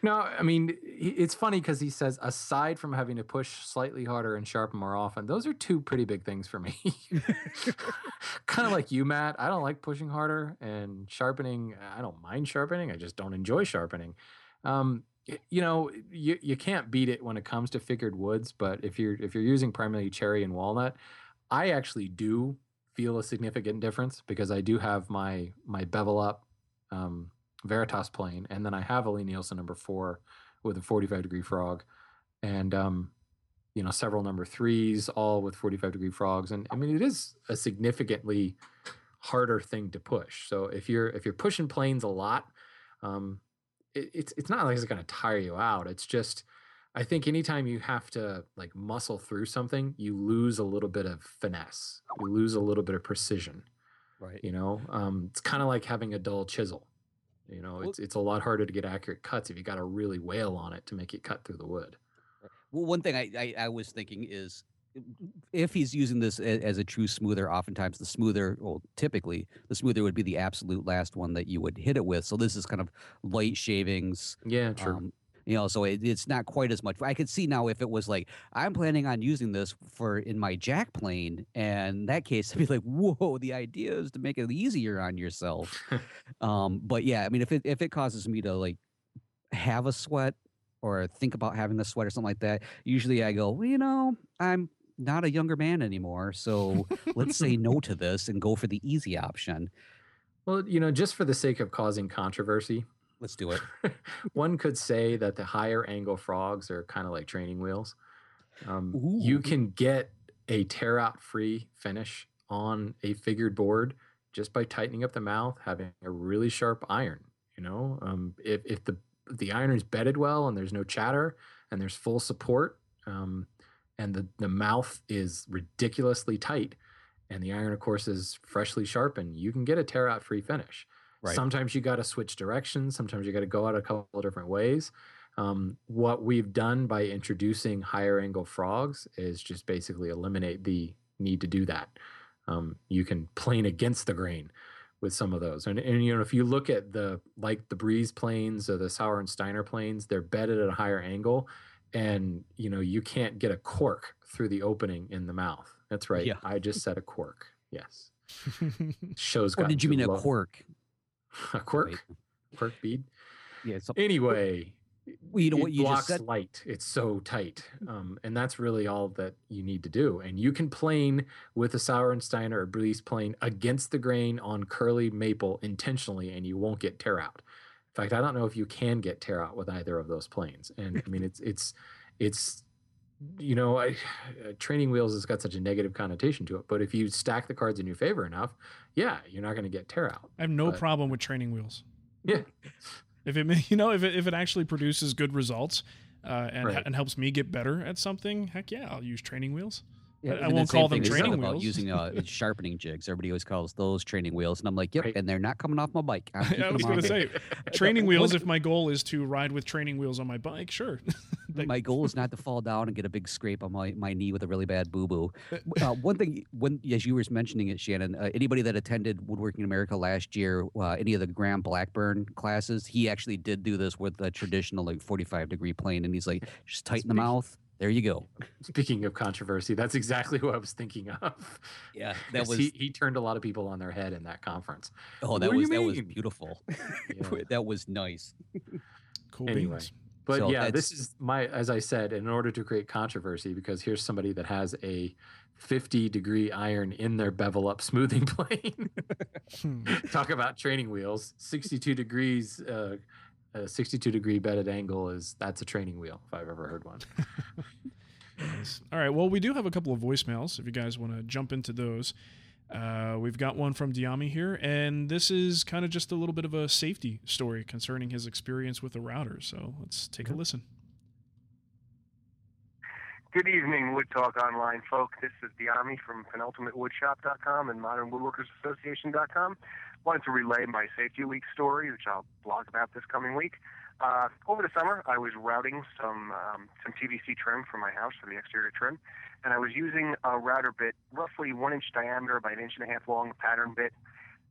no, I mean, it's funny because he says, aside from having to push slightly harder and sharpen more often, those are two pretty big things for me. kind of like you, Matt. I don't like pushing harder and sharpening. I don't mind sharpening. I just don't enjoy sharpening. Um, you know, you, you can't beat it when it comes to figured woods. But if you're if you're using primarily cherry and walnut, I actually do feel a significant difference because I do have my my bevel up um, Veritas plane, and then I have a Lie-Nielsen number four with a 45 degree frog, and um, you know several number threes, all with 45 degree frogs. And I mean, it is a significantly harder thing to push. So if you're if you're pushing planes a lot, um, it, it's it's not like it's going to tire you out. It's just I think anytime you have to like muscle through something, you lose a little bit of finesse. You lose a little bit of precision. Right. You know, um, it's kind of like having a dull chisel. You know, Well- it's it's a lot harder to get accurate cuts if you got to really wail on it to make it cut through the wood. Well, one thing I, I, I was thinking is if he's using this as a true smoother, oftentimes the smoother, well, typically the smoother would be the absolute last one that you would hit it with. So this is kind of light shavings. Yeah, true. Um, you know, so it, it's not quite as much. I could see now if it was like I'm planning on using this for in my jack plane, and in that case, I'd be like, "Whoa!" The idea is to make it easier on yourself. um, but yeah, I mean, if it if it causes me to like have a sweat or think about having a sweat or something like that, usually I go, well, you know, I'm not a younger man anymore, so let's say no to this and go for the easy option. well, you know, just for the sake of causing controversy, Let's do it. one could say that the higher angle frogs are kind of like training wheels. Um, you can get a tear out free finish on a figured board just by tightening up the mouth, having a really sharp iron. You know, um, if, if the the iron is bedded well and there's no chatter and there's full support, um, and the the mouth is ridiculously tight, and the iron, of course, is freshly sharpened, you can get a tear out free finish. Right. Sometimes you got to switch directions. Sometimes you got to go out a couple of different ways. Um, what we've done by introducing higher angle frogs is just basically eliminate the need to do that. Um, you can plane against the grain with some of those. And, and you know, if you look at the like the Brese planes or the Sauer and Steiner planes, they're bedded at a higher angle, and you know you can't get a cork through the opening in the mouth. That's right. Yeah. I just said a cork. Yes. Shows. Or did you mean a low. quirk? A quirk? Wait. Quirk bead. Yeah. So, Anyway, well, you know it what you blocks just said. light. It's so tight, um, and that's really all that you need to do. And you can plane with a Sauersteiner or Brese plane against the grain on curly maple intentionally, and you won't get tear out. In fact, I don't know if you can get tear out with either of those planes. And I mean, it's it's it's you know, I, uh, training wheels has got such a negative connotation to it. But if you stack the cards in your favor enough, yeah, you're not going to get tear out. I have no But- problem with training wheels. Yeah. If it, you know, if it, if it actually produces good results uh, and Right. and helps me get better at something, heck yeah, I'll use training wheels. Yeah, I- won't same call them training about wheels. Using uh, sharpening jigs, everybody always calls those training wheels, and I'm like, yep, Right. and they're not coming off my bike. I was going to say training wheels. If my goal is to ride with training wheels on my bike, sure. My goal is not to fall down and get a big scrape on my, my knee with a really bad boo boo. Uh, one thing, when as you were mentioning it, Shannon, uh, anybody that attended Woodworking America last year, uh, any of the Graham Blackburn classes, he actually did do this with a traditional like 45 degree plane, and he's like, just tighten the mouth. There you go. Speaking of controversy, that's exactly who I was thinking of. Yeah, that was he, he turned a lot of people on their head in that conference. oh, that do was that was beautiful. Yeah. that was nice. cool Anyway. beans. But So yeah, this is my as I said, in order to create controversy, because here's somebody that has a 50 degree iron in their bevel up smoothing plane. Hmm. Talk about training wheels. 62 degrees, uh, a 62 degree bedded angle is that's a training wheel if I've ever heard one. Nice. All right. Well, we do have a couple of voicemails if you guys want to jump into those. Uh, we've got one from Dyami here, and this is kind of just a little bit of a safety story concerning his experience with the router. So let's take a listen. Good evening, Wood Talk Online folk. This is Dyami from penultimatewoodshop.com and modernwoodworkersassociation.com. Wanted to relay my Safety Week story, which I'll blog about this coming week. Uh, over the summer, I was routing some um, some PVC trim for my house for the exterior trim, and I was using a router bit, roughly one inch diameter by an inch and a half long, pattern bit.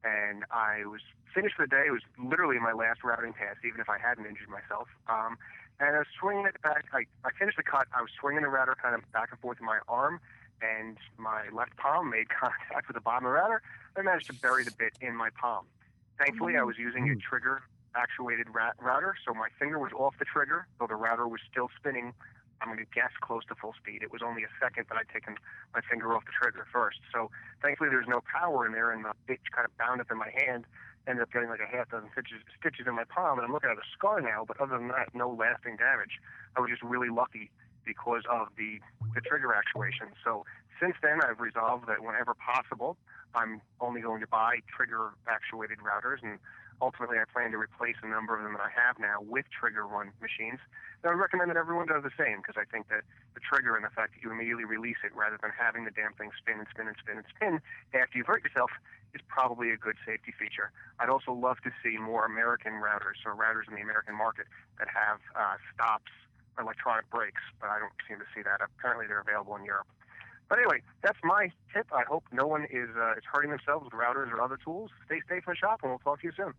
And I was finished for the day. It was literally my last routing pass, even if I hadn't injured myself. Um, and I was swinging it back. I, I finished the cut. I was swinging the router kind of back and forth in my arm, and my left palm made contact with the bottom of the router. I managed to bury the bit in my palm. Thankfully, I was using a hmm. trigger actuated ra- router, so my finger was off the trigger, though the router was still spinning I'm going to guess close to full speed. It was only a second that I'd taken my finger off the trigger first. So thankfully there's no power in there, and the bit kind of bound up in my hand. Ended up getting like a half dozen stitches, stitches in my palm, and I'm looking at a scar now. But other than that, no lasting damage. I was just really lucky because of the the trigger actuation. So since then, I've resolved that whenever possible, I'm only going to buy trigger actuated routers and ultimately I plan to replace a number of them that I have now with trigger one machines. And I would recommend that everyone does the same because I think that the trigger and the fact that you immediately release it rather than having the damn thing spin and spin and spin and spin after you've hurt yourself is probably a good safety feature. I'd also love to see more American routers or routers in the American market that have uh, stops electronic brakes, but I don't seem to see that. Apparently they're available in Europe. But anyway, that's my tip. I hope no one is uh, is hurting themselves with routers or other tools. Stay safe in the shop, and we'll talk to you soon.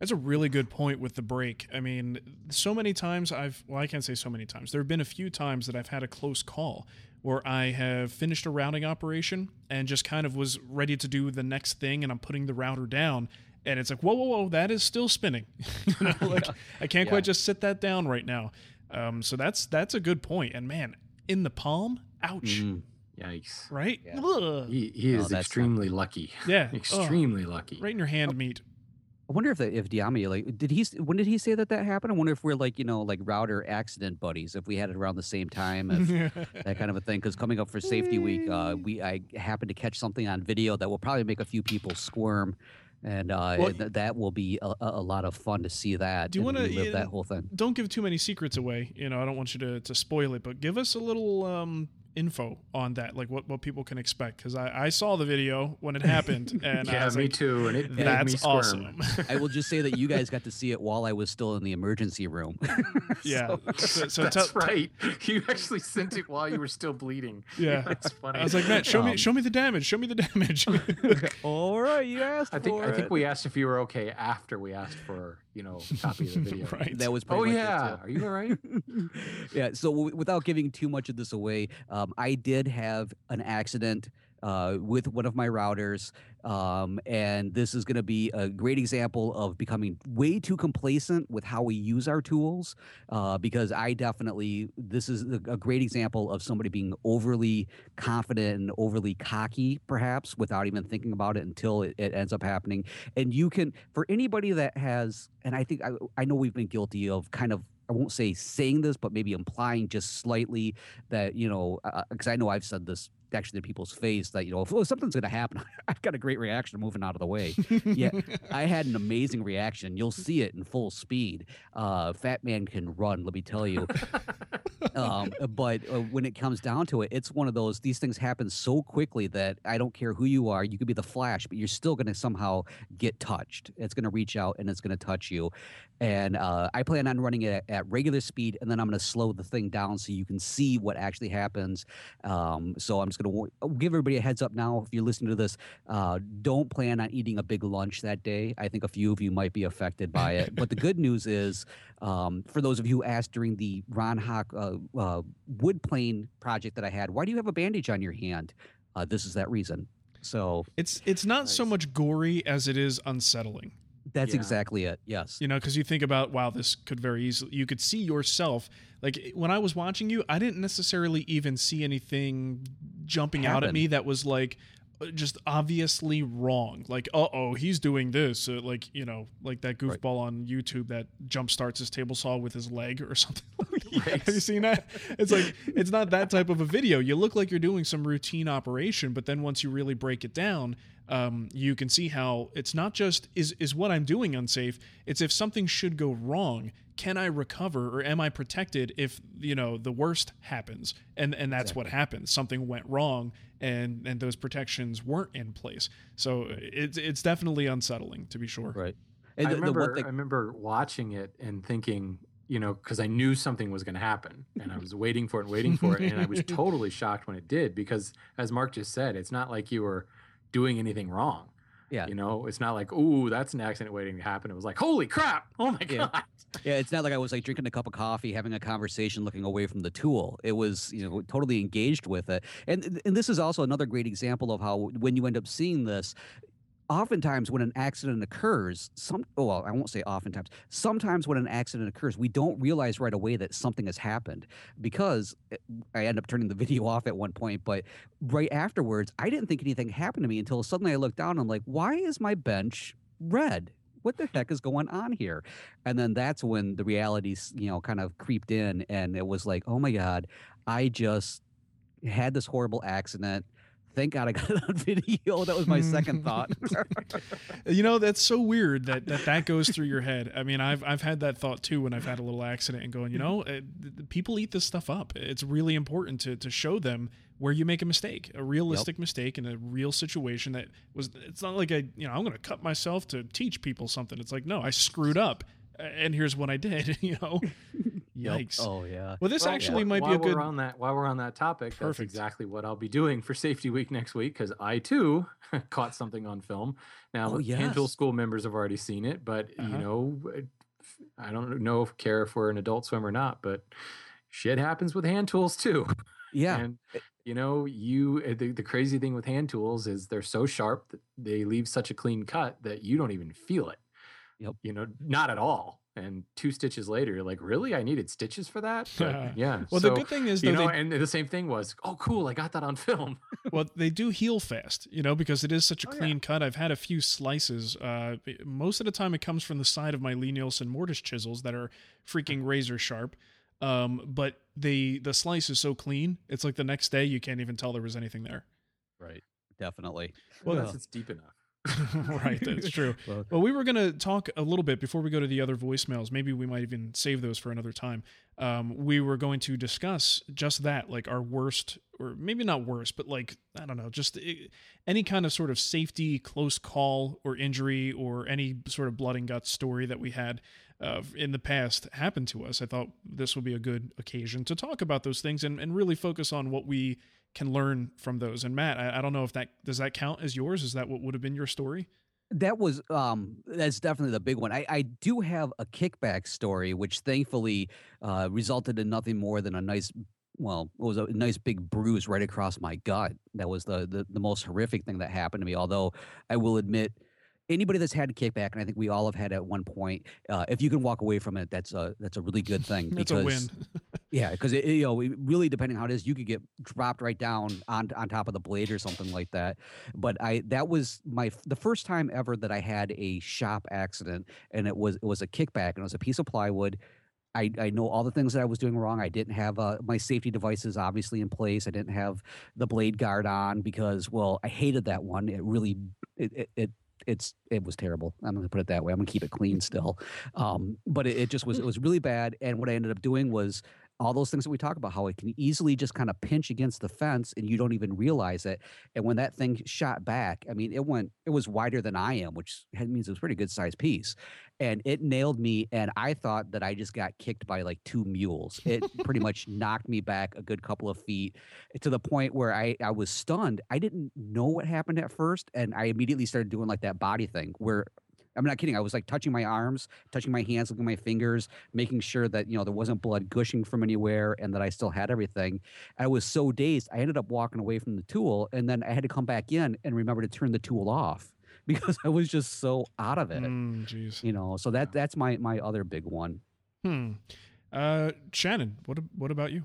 That's a really good point with the break. I mean, so many times I've, well, I can't say so many times. There have been a few times that I've had a close call where I have finished a routing operation and just kind of was ready to do the next thing, and I'm putting the router down. And it's like, whoa, whoa, whoa, that is still spinning. you know, like I can't Yeah. quite just sit that down right now. Um, so that's that's a good point. And man, in the palm, ouch, Mm. Yikes. right? Yeah. He, he No, is that's not extremely lucky. Yeah. Ugh. Extremely lucky. right in your hand meat. I wonder if the, if Dyami like did he when did he say that that happened? I wonder if we're like you know like router accident buddies if we had it around the same time if that kind of a thing because coming up for safety week uh, we I happened to catch something on video that will probably make a few people squirm and uh, Well, th- that will be a, a lot of fun to see that Do you wanna, relive uh, that whole thing. don't give too many secrets away. You know, I don't want you to, to spoil it, but give us a little um, info on that, like what, what people can expect. Because I, I saw the video when it happened, and I yeah, was me like, too. And it made me that's squirm. awesome. I will just say that you guys got to see it while I was still in the emergency room. yeah. So, so That's tell- right. You actually sent it while you were still bleeding. Yeah. That's funny. I was like, Matt, show me Um, show me the damage. Show me the damage. All right, you asked I think for I think we asked if you were okay after we asked for you know copy of the video. right. That was pretty Oh much it, yeah. too. Are you all right? yeah. So w- without giving too much of this away, um, I did have an accident uh, with one of my routers, um, and this is going to be a great example of becoming way too complacent with how we use our tools. Uh, because I definitely this is a, great example of somebody being overly confident and overly cocky, perhaps, without even thinking about it until it, it ends up happening. And you can, for anybody that has, and I think I, I know we've been guilty of kind of I won't say saying this, but maybe implying just slightly that you know, uh, uh, because I know I've said this actually to people's face that you know if oh, something's going to happen, I've got a great reaction moving out of the way. yeah, I had an amazing reaction. You'll see it in full speed. Uh, Fat man can run, let me tell you. um, but uh, when it comes down to it, it's one of those. These things happen so quickly that I don't care who you are. You could be the Flash, but you're still going to somehow get touched. It's going to reach out and it's going to touch you. And uh, I plan on running it at, at regular speed, and then I'm going to slow the thing down so you can see what actually happens. Um, so I'm just going to give everybody a heads up now. If you're listening to this, uh, don't plan on eating a big lunch that day. I think a few of you might be affected by it. but the good news is, um, for those of you who asked during the Ron Hock uh, uh, wood plane project that I had, why do you have a bandage on your hand? Uh, this is that reason. So it's it's not so much gory as it is unsettling. that's Yeah. exactly it. Yes. You know, because you think about wow, this could very easily. You could see yourself. Like when I was watching you, I didn't necessarily even see anything jumping out at me that was like uh, just obviously wrong. Like, uh oh, he's doing this. Uh, like you know, like that Right. goofball on YouTube that jump starts his table saw with his leg or something. Right. Have you seen that? It's like it's not that type of a video. You look like you're doing some routine operation, but then once you really break it down, um, you can see how it's not just is is what I'm doing unsafe. It's if something should go wrong, can I recover or am I protected if you know the worst happens? And and that's what happened. Something went wrong, and and those protections weren't in place. So it's it's definitely unsettling to be sure. Right. And I the- the remember thing- I remember watching it and thinking, you know, because I knew something was going to happen, and I was waiting for it, and waiting for it, and I was totally shocked when it did because, as Marc just said, it's not like you were doing anything wrong. Yeah. You know, it's not like, ooh, that's an accident waiting to happen. It was like, holy crap! Oh my Yeah. god! Yeah, it's not like I was like drinking a cup of coffee, having a conversation, looking away from the tool. It was, you know, totally engaged with it. And and this is also another great example of how when you end up seeing this, oftentimes when an accident occurs, some oh, well, I won't say oftentimes. Sometimes when an accident occurs, we don't realize right away that something has happened because eh, I end up turning the video off at one point. But right afterwards, I didn't think anything happened to me until suddenly I looked down and I'm like, why is my bench red? What the heck is going on here? And then that's when the realities, you know, kind of creeped in, and it was like, oh my god, I just had this horrible accident thank God I got it on video. That was my second thought. you know, that's so weird that, that that goes through your head. I mean, I've I've had that thought too when I've had a little accident and going, you know, uh, people eat this stuff up. It's really important to to show them where you make a mistake, a realistic yep. mistake in a real situation that was. It's not like I, you know I'm going to cut myself to teach people something. It's like no, I screwed up and here's what I did. You know, yikes. Yep. Oh yeah. Well, this well, actually yeah. might while be a good. We're on that, while we're on that topic, Perfect. that's exactly what I'll be doing for Safety Week next week because I too caught something on film. Now, oh, yes. Hand Tool School members have already seen it, but uh-huh. you know, I don't know if care if we're an adult swim or not, but shit happens with hand tools too. Yeah. and you know, you eh, the, the crazy thing with hand tools is they're so sharp that they leave such a clean cut that you don't even feel it. Yep. You know, not at all and two stitches later, you're like, really? I needed stitches for that? But, yeah. well, so, the good thing is, you know, they, and the same thing was, oh, cool, I got that on film. well, they do heal fast, you know, because it is such a Oh, clean yeah. cut. I've had a few slices. Uh, most of the time, it comes from the side of my Lie-Nielsen mortise chisels that are freaking razor sharp. Um, but the the slice is so clean, it's like the next day you can't even tell there was anything there. Right. Definitely. Well, Ugh. that's it's deep enough. right, that's true. Well, Well, we were going to talk a little bit before we go to the other voicemails. Maybe we might even save those for another time. Um, we were going to discuss just that, like our worst, or maybe not worst, but like, I don't know, just eh, any kind of sort of safety, close call, or injury, or any sort of blood and guts story that we had uh, in the past happened to us. I thought this would be a good occasion to talk about those things and, and really focus on what we can learn from those. And Matt, I, I don't know if that does that count as yours? Is that what would have been your story? that was um that's definitely the big one i i do have a kickback story which thankfully uh resulted in nothing more than a nice well it was a nice big bruise right across my gut that was the the, the most horrific thing that happened to me although i will admit anybody that's had a kickback and i think we all have had at one point uh, if you can walk away from it that's a that's a really good thing That's because a win. yeah, because you know, it really depending how it is, you could get dropped right down on on top of the blade or something like that. But I that was my the first time ever that I had a shop accident, and it was it was a kickback, and it was a piece of plywood. I, I know all the things that I was doing wrong. I didn't have uh, my safety devices obviously in place. I didn't have the blade guard on because, well, I hated that one. It really, it, it, it it's it was terrible. I'm gonna put it that way. I'm gonna keep it clean still. Um, but it, it just was it was really bad. And what I ended up doing was all those things that we talk about, how it can easily just kind of pinch against the fence and you don't even realize it. And when that thing shot back, I mean, it went, it was wider than I am, which means it was a pretty good sized piece. And it nailed me. And I thought that I just got kicked by like two mules. It pretty much knocked me back a good couple of feet eh, to the point where I, I was stunned. I didn't know what happened at first. And I immediately started doing like that body thing where I'm not kidding. I was like touching my arms, touching my hands, looking at my fingers, making sure that you know there wasn't blood gushing from anywhere, and that I still had everything. I was so dazed, I ended up walking away from the tool, and then I had to come back in and remember to turn the tool off because I was just so out of it. Mm, You know, so that that's my my other big one. Hmm. Uh, Shannon, what what about you?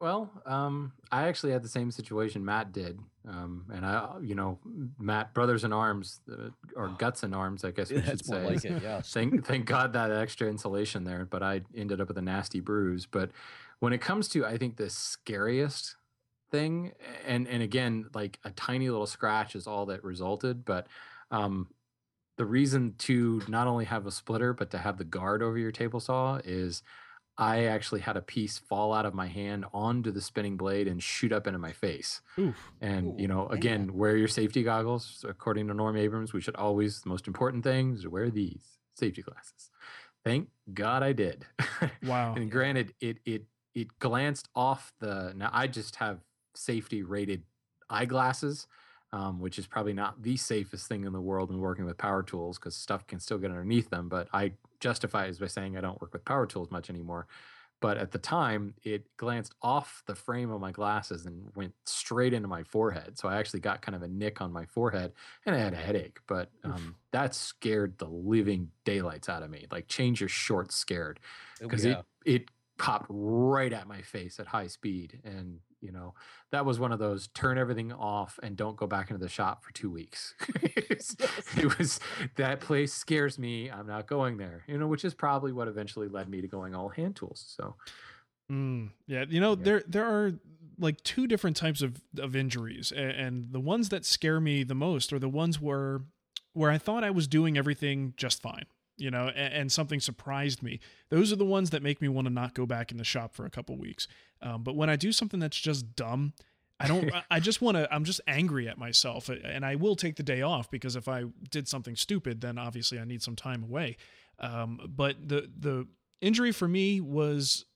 Well, um, I actually had the same situation Matt did, um, and I, you know, Matt brothers in arms uh, or guts in arms, I guess we should say. like it. Yes. thank thank God that extra insulation there, but I ended up with a nasty bruise. But when it comes to, I think the scariest thing, and and again, like a tiny little scratch is all that resulted, but um, the reason to not only have a splitter but to have the guard over your table saw is I actually had a piece fall out of my hand onto the spinning blade and shoot up into my face. Oof. And you know, again, wear your safety goggles. According to Norm Abrams, we should always the most important thing is to wear these safety glasses. Thank God I did. Wow. and granted, it it it glanced off the. Now I just have safety rated eyeglasses, um, which is probably not the safest thing in the world in working with power tools because stuff can still get underneath them. But I justify it as by saying I don't work with power tools much anymore. but at the time it glanced off the frame of my glasses and went straight into my forehead so i actually got kind of a nick on my forehead and i had a headache but um, that scared the living daylights out of me like change your shorts scared because Oh, yeah. it it popped right at my face at high speed and you know that was one of those turn everything off and don't go back into the shop for two weeks. It was that place scares me. I'm not going there you know which is probably what eventually led me to going all hand tools so. Mm, yeah, you know Yeah. there there are like two different types of of injuries, and, and the ones that scare me the most are the ones where where I thought I was doing everything just fine, you know, and, and something surprised me. Those are the ones that make me want to not go back in the shop for a couple weeks. Um, but when I do something that's just dumb. I don't. I- I just want to. I'm just angry at myself, and I will take the day off because if I did something stupid, then obviously I need some time away. Um, but the the injury for me was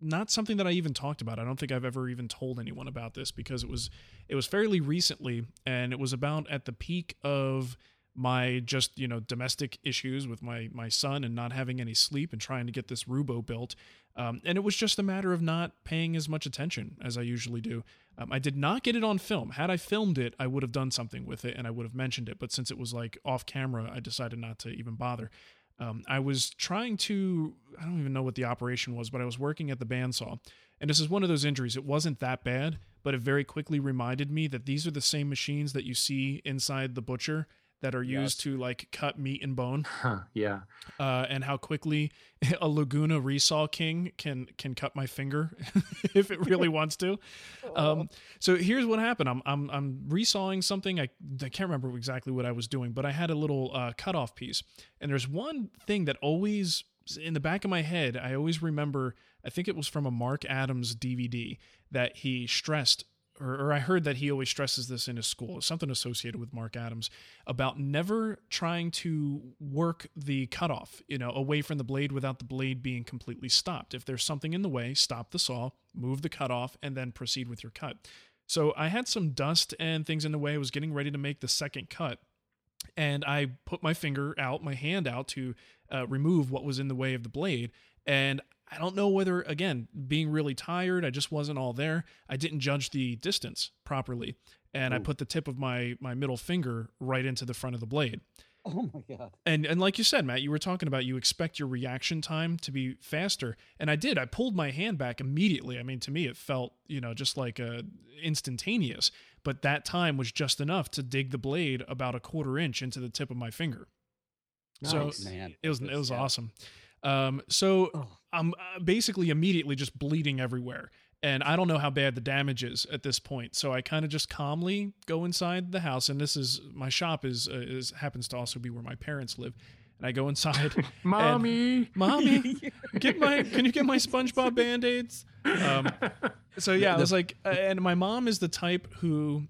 not something that I even talked about. I don't think I've ever even told anyone about this because it was it was fairly recently and it was about at the peak of my just, you know, domestic issues with my my son and not having any sleep and trying to get this Roubo built. Um, and it was just a matter of not paying as much attention as I usually do. Um, I did not get it on film. Had I filmed it, I would have done something with it and I would have mentioned it. But since it was like off camera, I decided not to even bother. Um, I was trying to, I don't even know what the operation was, but I was working at the bandsaw. And this is one of those injuries. It wasn't that bad, but it very quickly reminded me that these are the same machines that you see inside the butcher that are used Yes. to like cut meat and bone huh, yeah uh, and how quickly a Laguna Resaw King can can cut my finger if it really wants to. Um, so here's what happened. I'm I'm I'm resawing something. I I can't remember exactly what I was doing, but I had a little uh, cutoff piece, and there's one thing that always in the back of my head. I always remember. I think it was from a Marc Adams DVD that he stressed. Or, or I heard that he always stresses this in his school, something associated with Marc Adams, about never trying to work the cutoff, you know, away from the blade without the blade being completely stopped. If there's something in the way, stop the saw, move the cutoff, and then proceed with your cut. So I had some dust and things in the way. I was getting ready to make the second cut, and I put my finger out, my hand out to uh, remove what was in the way of the blade. And I don't know whether, again, being really tired, I just wasn't all there. I didn't judge the distance properly, and I put the tip of my my middle finger right into the front of the blade. Oh my god. And and like you said, Matt, you were talking about you expect your reaction time to be faster, and I did. I pulled my hand back immediately. I mean, to me, it felt you know just like uh, instantaneous, but that time was just enough to dig the blade about a quarter inch into the tip of my finger. So Man, it was it was yeah. awesome. Um, so Oh. I'm uh, basically immediately just bleeding everywhere. And I don't know how bad the damage is at this point. So I kind of just calmly go inside the house. And this is my shop is, uh, is happens to also be where my parents live. And I go inside, mommy mommy, get my, can you get my SpongeBob band aids? Um, so yeah, I was like, uh, and my mom is the type who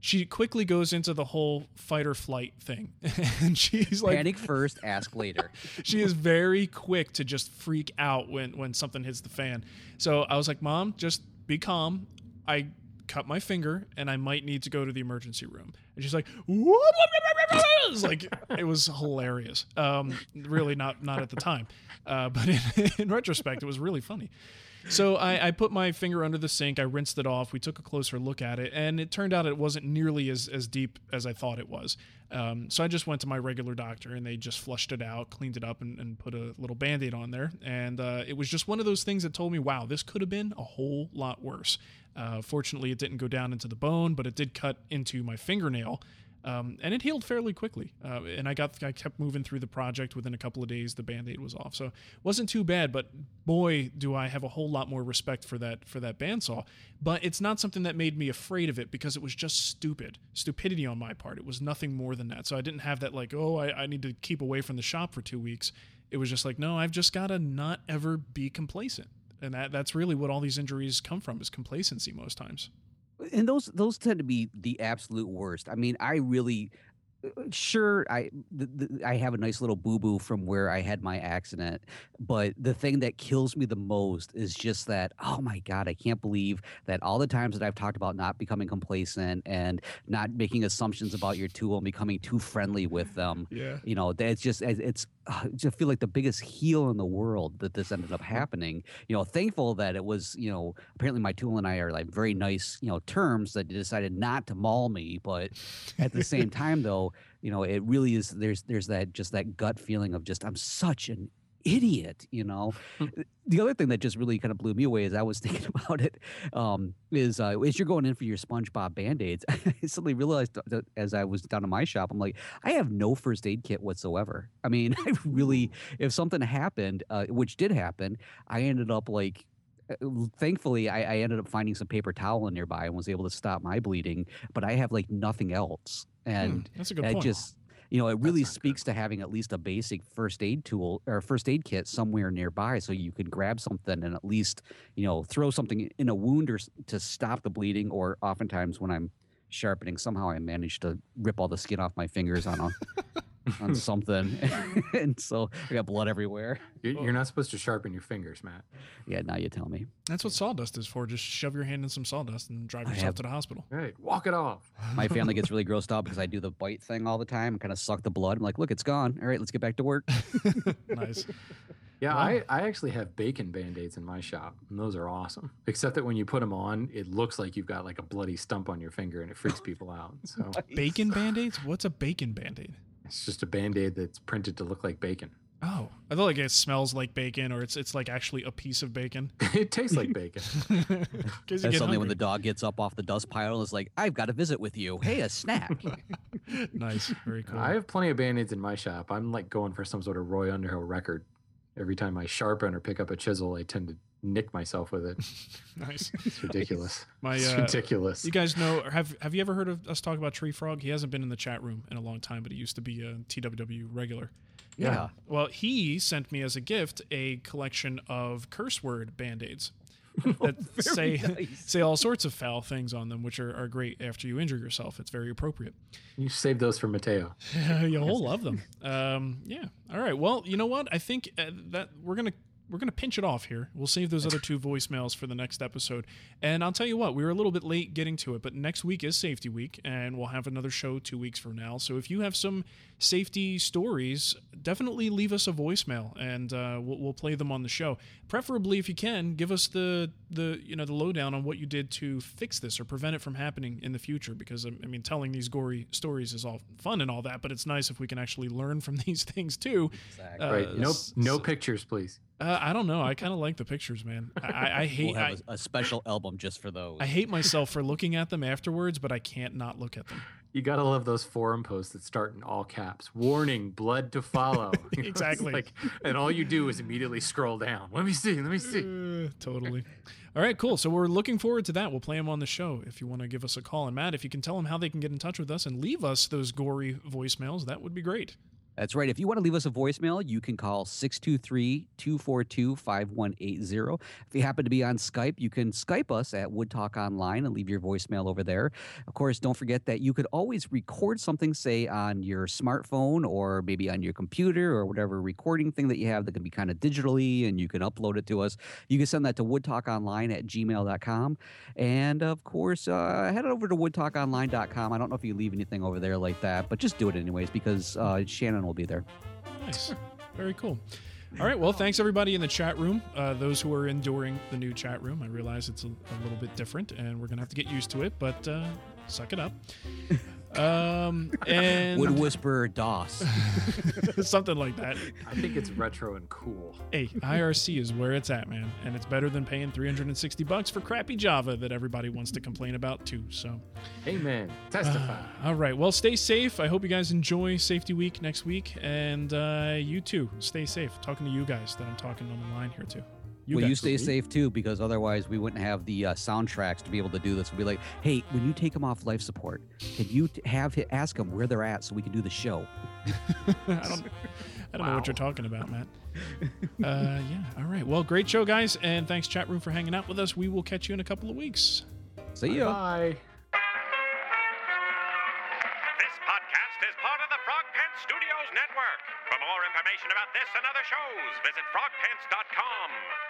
she quickly goes into the whole fight or flight thing. and she's like, Panic first, ask later. she is very quick to just freak out when when something hits the fan. So I was like, "Mom, just be calm. I cut my finger and I might need to go to the emergency room." And she's like, It was like it was hilarious. Um, really not not at the time, uh, but in, in retrospect, it was really funny. So I, I put my finger under the sink. I rinsed it off. We took a closer look at it, and it turned out it wasn't nearly as, as deep as I thought it was. Um, so I just went to my regular doctor, and they just flushed it out, cleaned it up, and, and put a little band aid on there. And uh, it was just one of those things that told me, wow, this could have been a whole lot worse. Uh, fortunately, it didn't go down into the bone, but it did cut into my fingernail. Um, and it healed fairly quickly. Uh, and I got I kept moving through the project. Within a couple of days, the band-aid was off, so it wasn't too bad. But boy, do I have a whole lot more respect for that for that bandsaw. But it's not something that made me afraid of it because it was just stupid, stupidity on my part. It was nothing more than that. So I didn't have that like, oh, I, I need to keep away from the shop for two weeks. It was just like, no, I've just got to not ever be complacent. And that, that's really what all these injuries come from is complacency most times. And those those tend to be the absolute worst. I mean, I really uh, sure I th- th- I have a nice little boo boo from where I had my accident, but the thing that kills me the most is just that oh my god, I can't believe that all the times that I've talked about not becoming complacent and not making assumptions about your tool and becoming too friendly with them. Yeah. You know, that's just it's it's uh, just feel like the biggest heel in the world that this ended up happening. You know, thankful that it was, you know, apparently my tool and I are like very nice, you know, terms that decided not to maul me. But at the same time, though, you know, it really is. There's there's that just that gut feeling of just I'm such an idiot, you know. the other thing that just really kind of blew me away as I was thinking about it um, is uh, as you're going in for your SpongeBob band aids, I suddenly realized that as I was down in my shop, I'm like, I have no first aid kit whatsoever. I mean, I really, if something happened, uh, which did happen, I ended up like uh, thankfully I, I, ended up finding some paper towel nearby and was able to stop my bleeding but i have like nothing else Hmm, and that's a good I point. just you know it really not good. speaks to having at least a basic first aid tool or first aid kit somewhere nearby so you can grab something and at least you know throw something in a wound or to stop the bleeding or oftentimes when i'm sharpening somehow i manage to rip all the skin off my fingers on a on something and so i got blood everywhere You're, you're not supposed to sharpen your fingers, Matt. yeah now you tell me That's what sawdust is for. Just shove your hand in some sawdust and drive I yourself have- to the hospital. Right, walk it off. my family gets really grossed out because i do the bite thing all the time and kind of suck the blood i'm like look it's gone all right let's get back to work nice. Yeah, Wow. I, I actually have bacon band-aids in my shop, and those are awesome. Except that when you put them on, it looks like you've got like a bloody stump on your finger, and it freaks people out. So Bacon band aids? What's a bacon band aid? It's just a band-aid that's printed to look like bacon. Oh, I thought like it smells like bacon, or it's it's like actually a piece of bacon. it tastes like bacon. In case you And suddenly, when the dog gets up off the dust pile and is like, "I've got to visit with you. Hey, a snack." nice, very cool. I have plenty of band-aids in my shop. I'm like going for some sort of Roy Underhill record. Every time I sharpen or pick up a chisel, I tend to nick myself with it. nice. It's ridiculous. My it's uh, ridiculous. You guys know? or Have Have you ever heard of us talk about Tree Frog? He hasn't been in the chat room in a long time, but he used to be a TWW regular. yeah. Well, he sent me as a gift a collection of curse word band aids that say nice. say all sorts of foul things on them, which are, are great after you injure yourself. It's very appropriate. You save those for Mateo. You'll love them. Um, yeah. All right. Well, you know what? I think uh, that we're gonna we're gonna pinch it off here. We'll save those other two voicemails for the next episode. And I'll tell you what, we were a little bit late getting to it, but next week is Safety Week, and we'll have another show two weeks from now. So if you have some safety stories, definitely leave us a voicemail, and uh, we'll, we'll play them on the show. Preferably, if you can, give us the the you know the lowdown on what you did to fix this or prevent it from happening in the future. Because I mean, telling these gory stories is all fun and all that, but it's nice if we can actually learn from these things too. Exactly. Uh, right. No, no s- pictures, please. Uh, I don't know. I kind of like the pictures, man. I, I, I hate. we'll I, have a, a special album just for those. I hate myself for looking at them afterwards, but I can't not look at them. You gotta love those forum posts that start in all caps. Warning: blood to follow. You know, it's Exactly. like, and all you do is immediately scroll down. Let me see. Let me see. Uh, totally. All right, cool. So we're looking forward to that. We'll play them on the show if you want to give us a call. And Matt, if you can tell them how they can get in touch with us and leave us those gory voicemails, that would be great. That's right. If you want to leave us a voicemail, you can call 623 242 5180. If you happen to be on Skype, you can Skype us at Wood Talk Online and leave your voicemail over there. Of course, don't forget that you could always record something, say, on your smartphone or maybe on your computer or whatever recording thing that you have that can be kind of digitally and you can upload it to us. You can send that to woodtalkonline at gmail.com. And of course, uh, head over to woodtalkonline.com. I don't know if you leave anything over there like that, but just do it anyways because uh, Shannon will be there. Nice. Very cool. All right. Well, thanks everybody in the chat room. Uh, those who are enduring the new chat room. I realize it's a, a little bit different, and we're gonna have to get used to it. But uh, suck it up. Um, and Wood Whisperer DOS. something like that. I think it's retro and cool. Hey, IRC is where it's at, man, and it's better than paying 360 bucks for crappy Java that everybody wants to complain about too. So, Amen. Testify. all right. Well, stay safe. I hope you guys enjoy Safety Week next week, and uh, you too, stay safe. Talking to you guys that I'm talking on the line here too. You well, you guys. stay safe too, because otherwise we wouldn't have the uh, soundtracks to be able to do this. We'd be like, hey, when you take them off life support, can you t- have ask them where they're at so we can do the show? I don't, I don't know what you're talking about, Matt. uh, yeah. All right. Well, great show, guys, and thanks chat room for hanging out with us. We will catch you in a couple of weeks. See you. Bye. This podcast is part of the Frog Pants Studios Network. For more information about this and other shows, visit frogpants.com.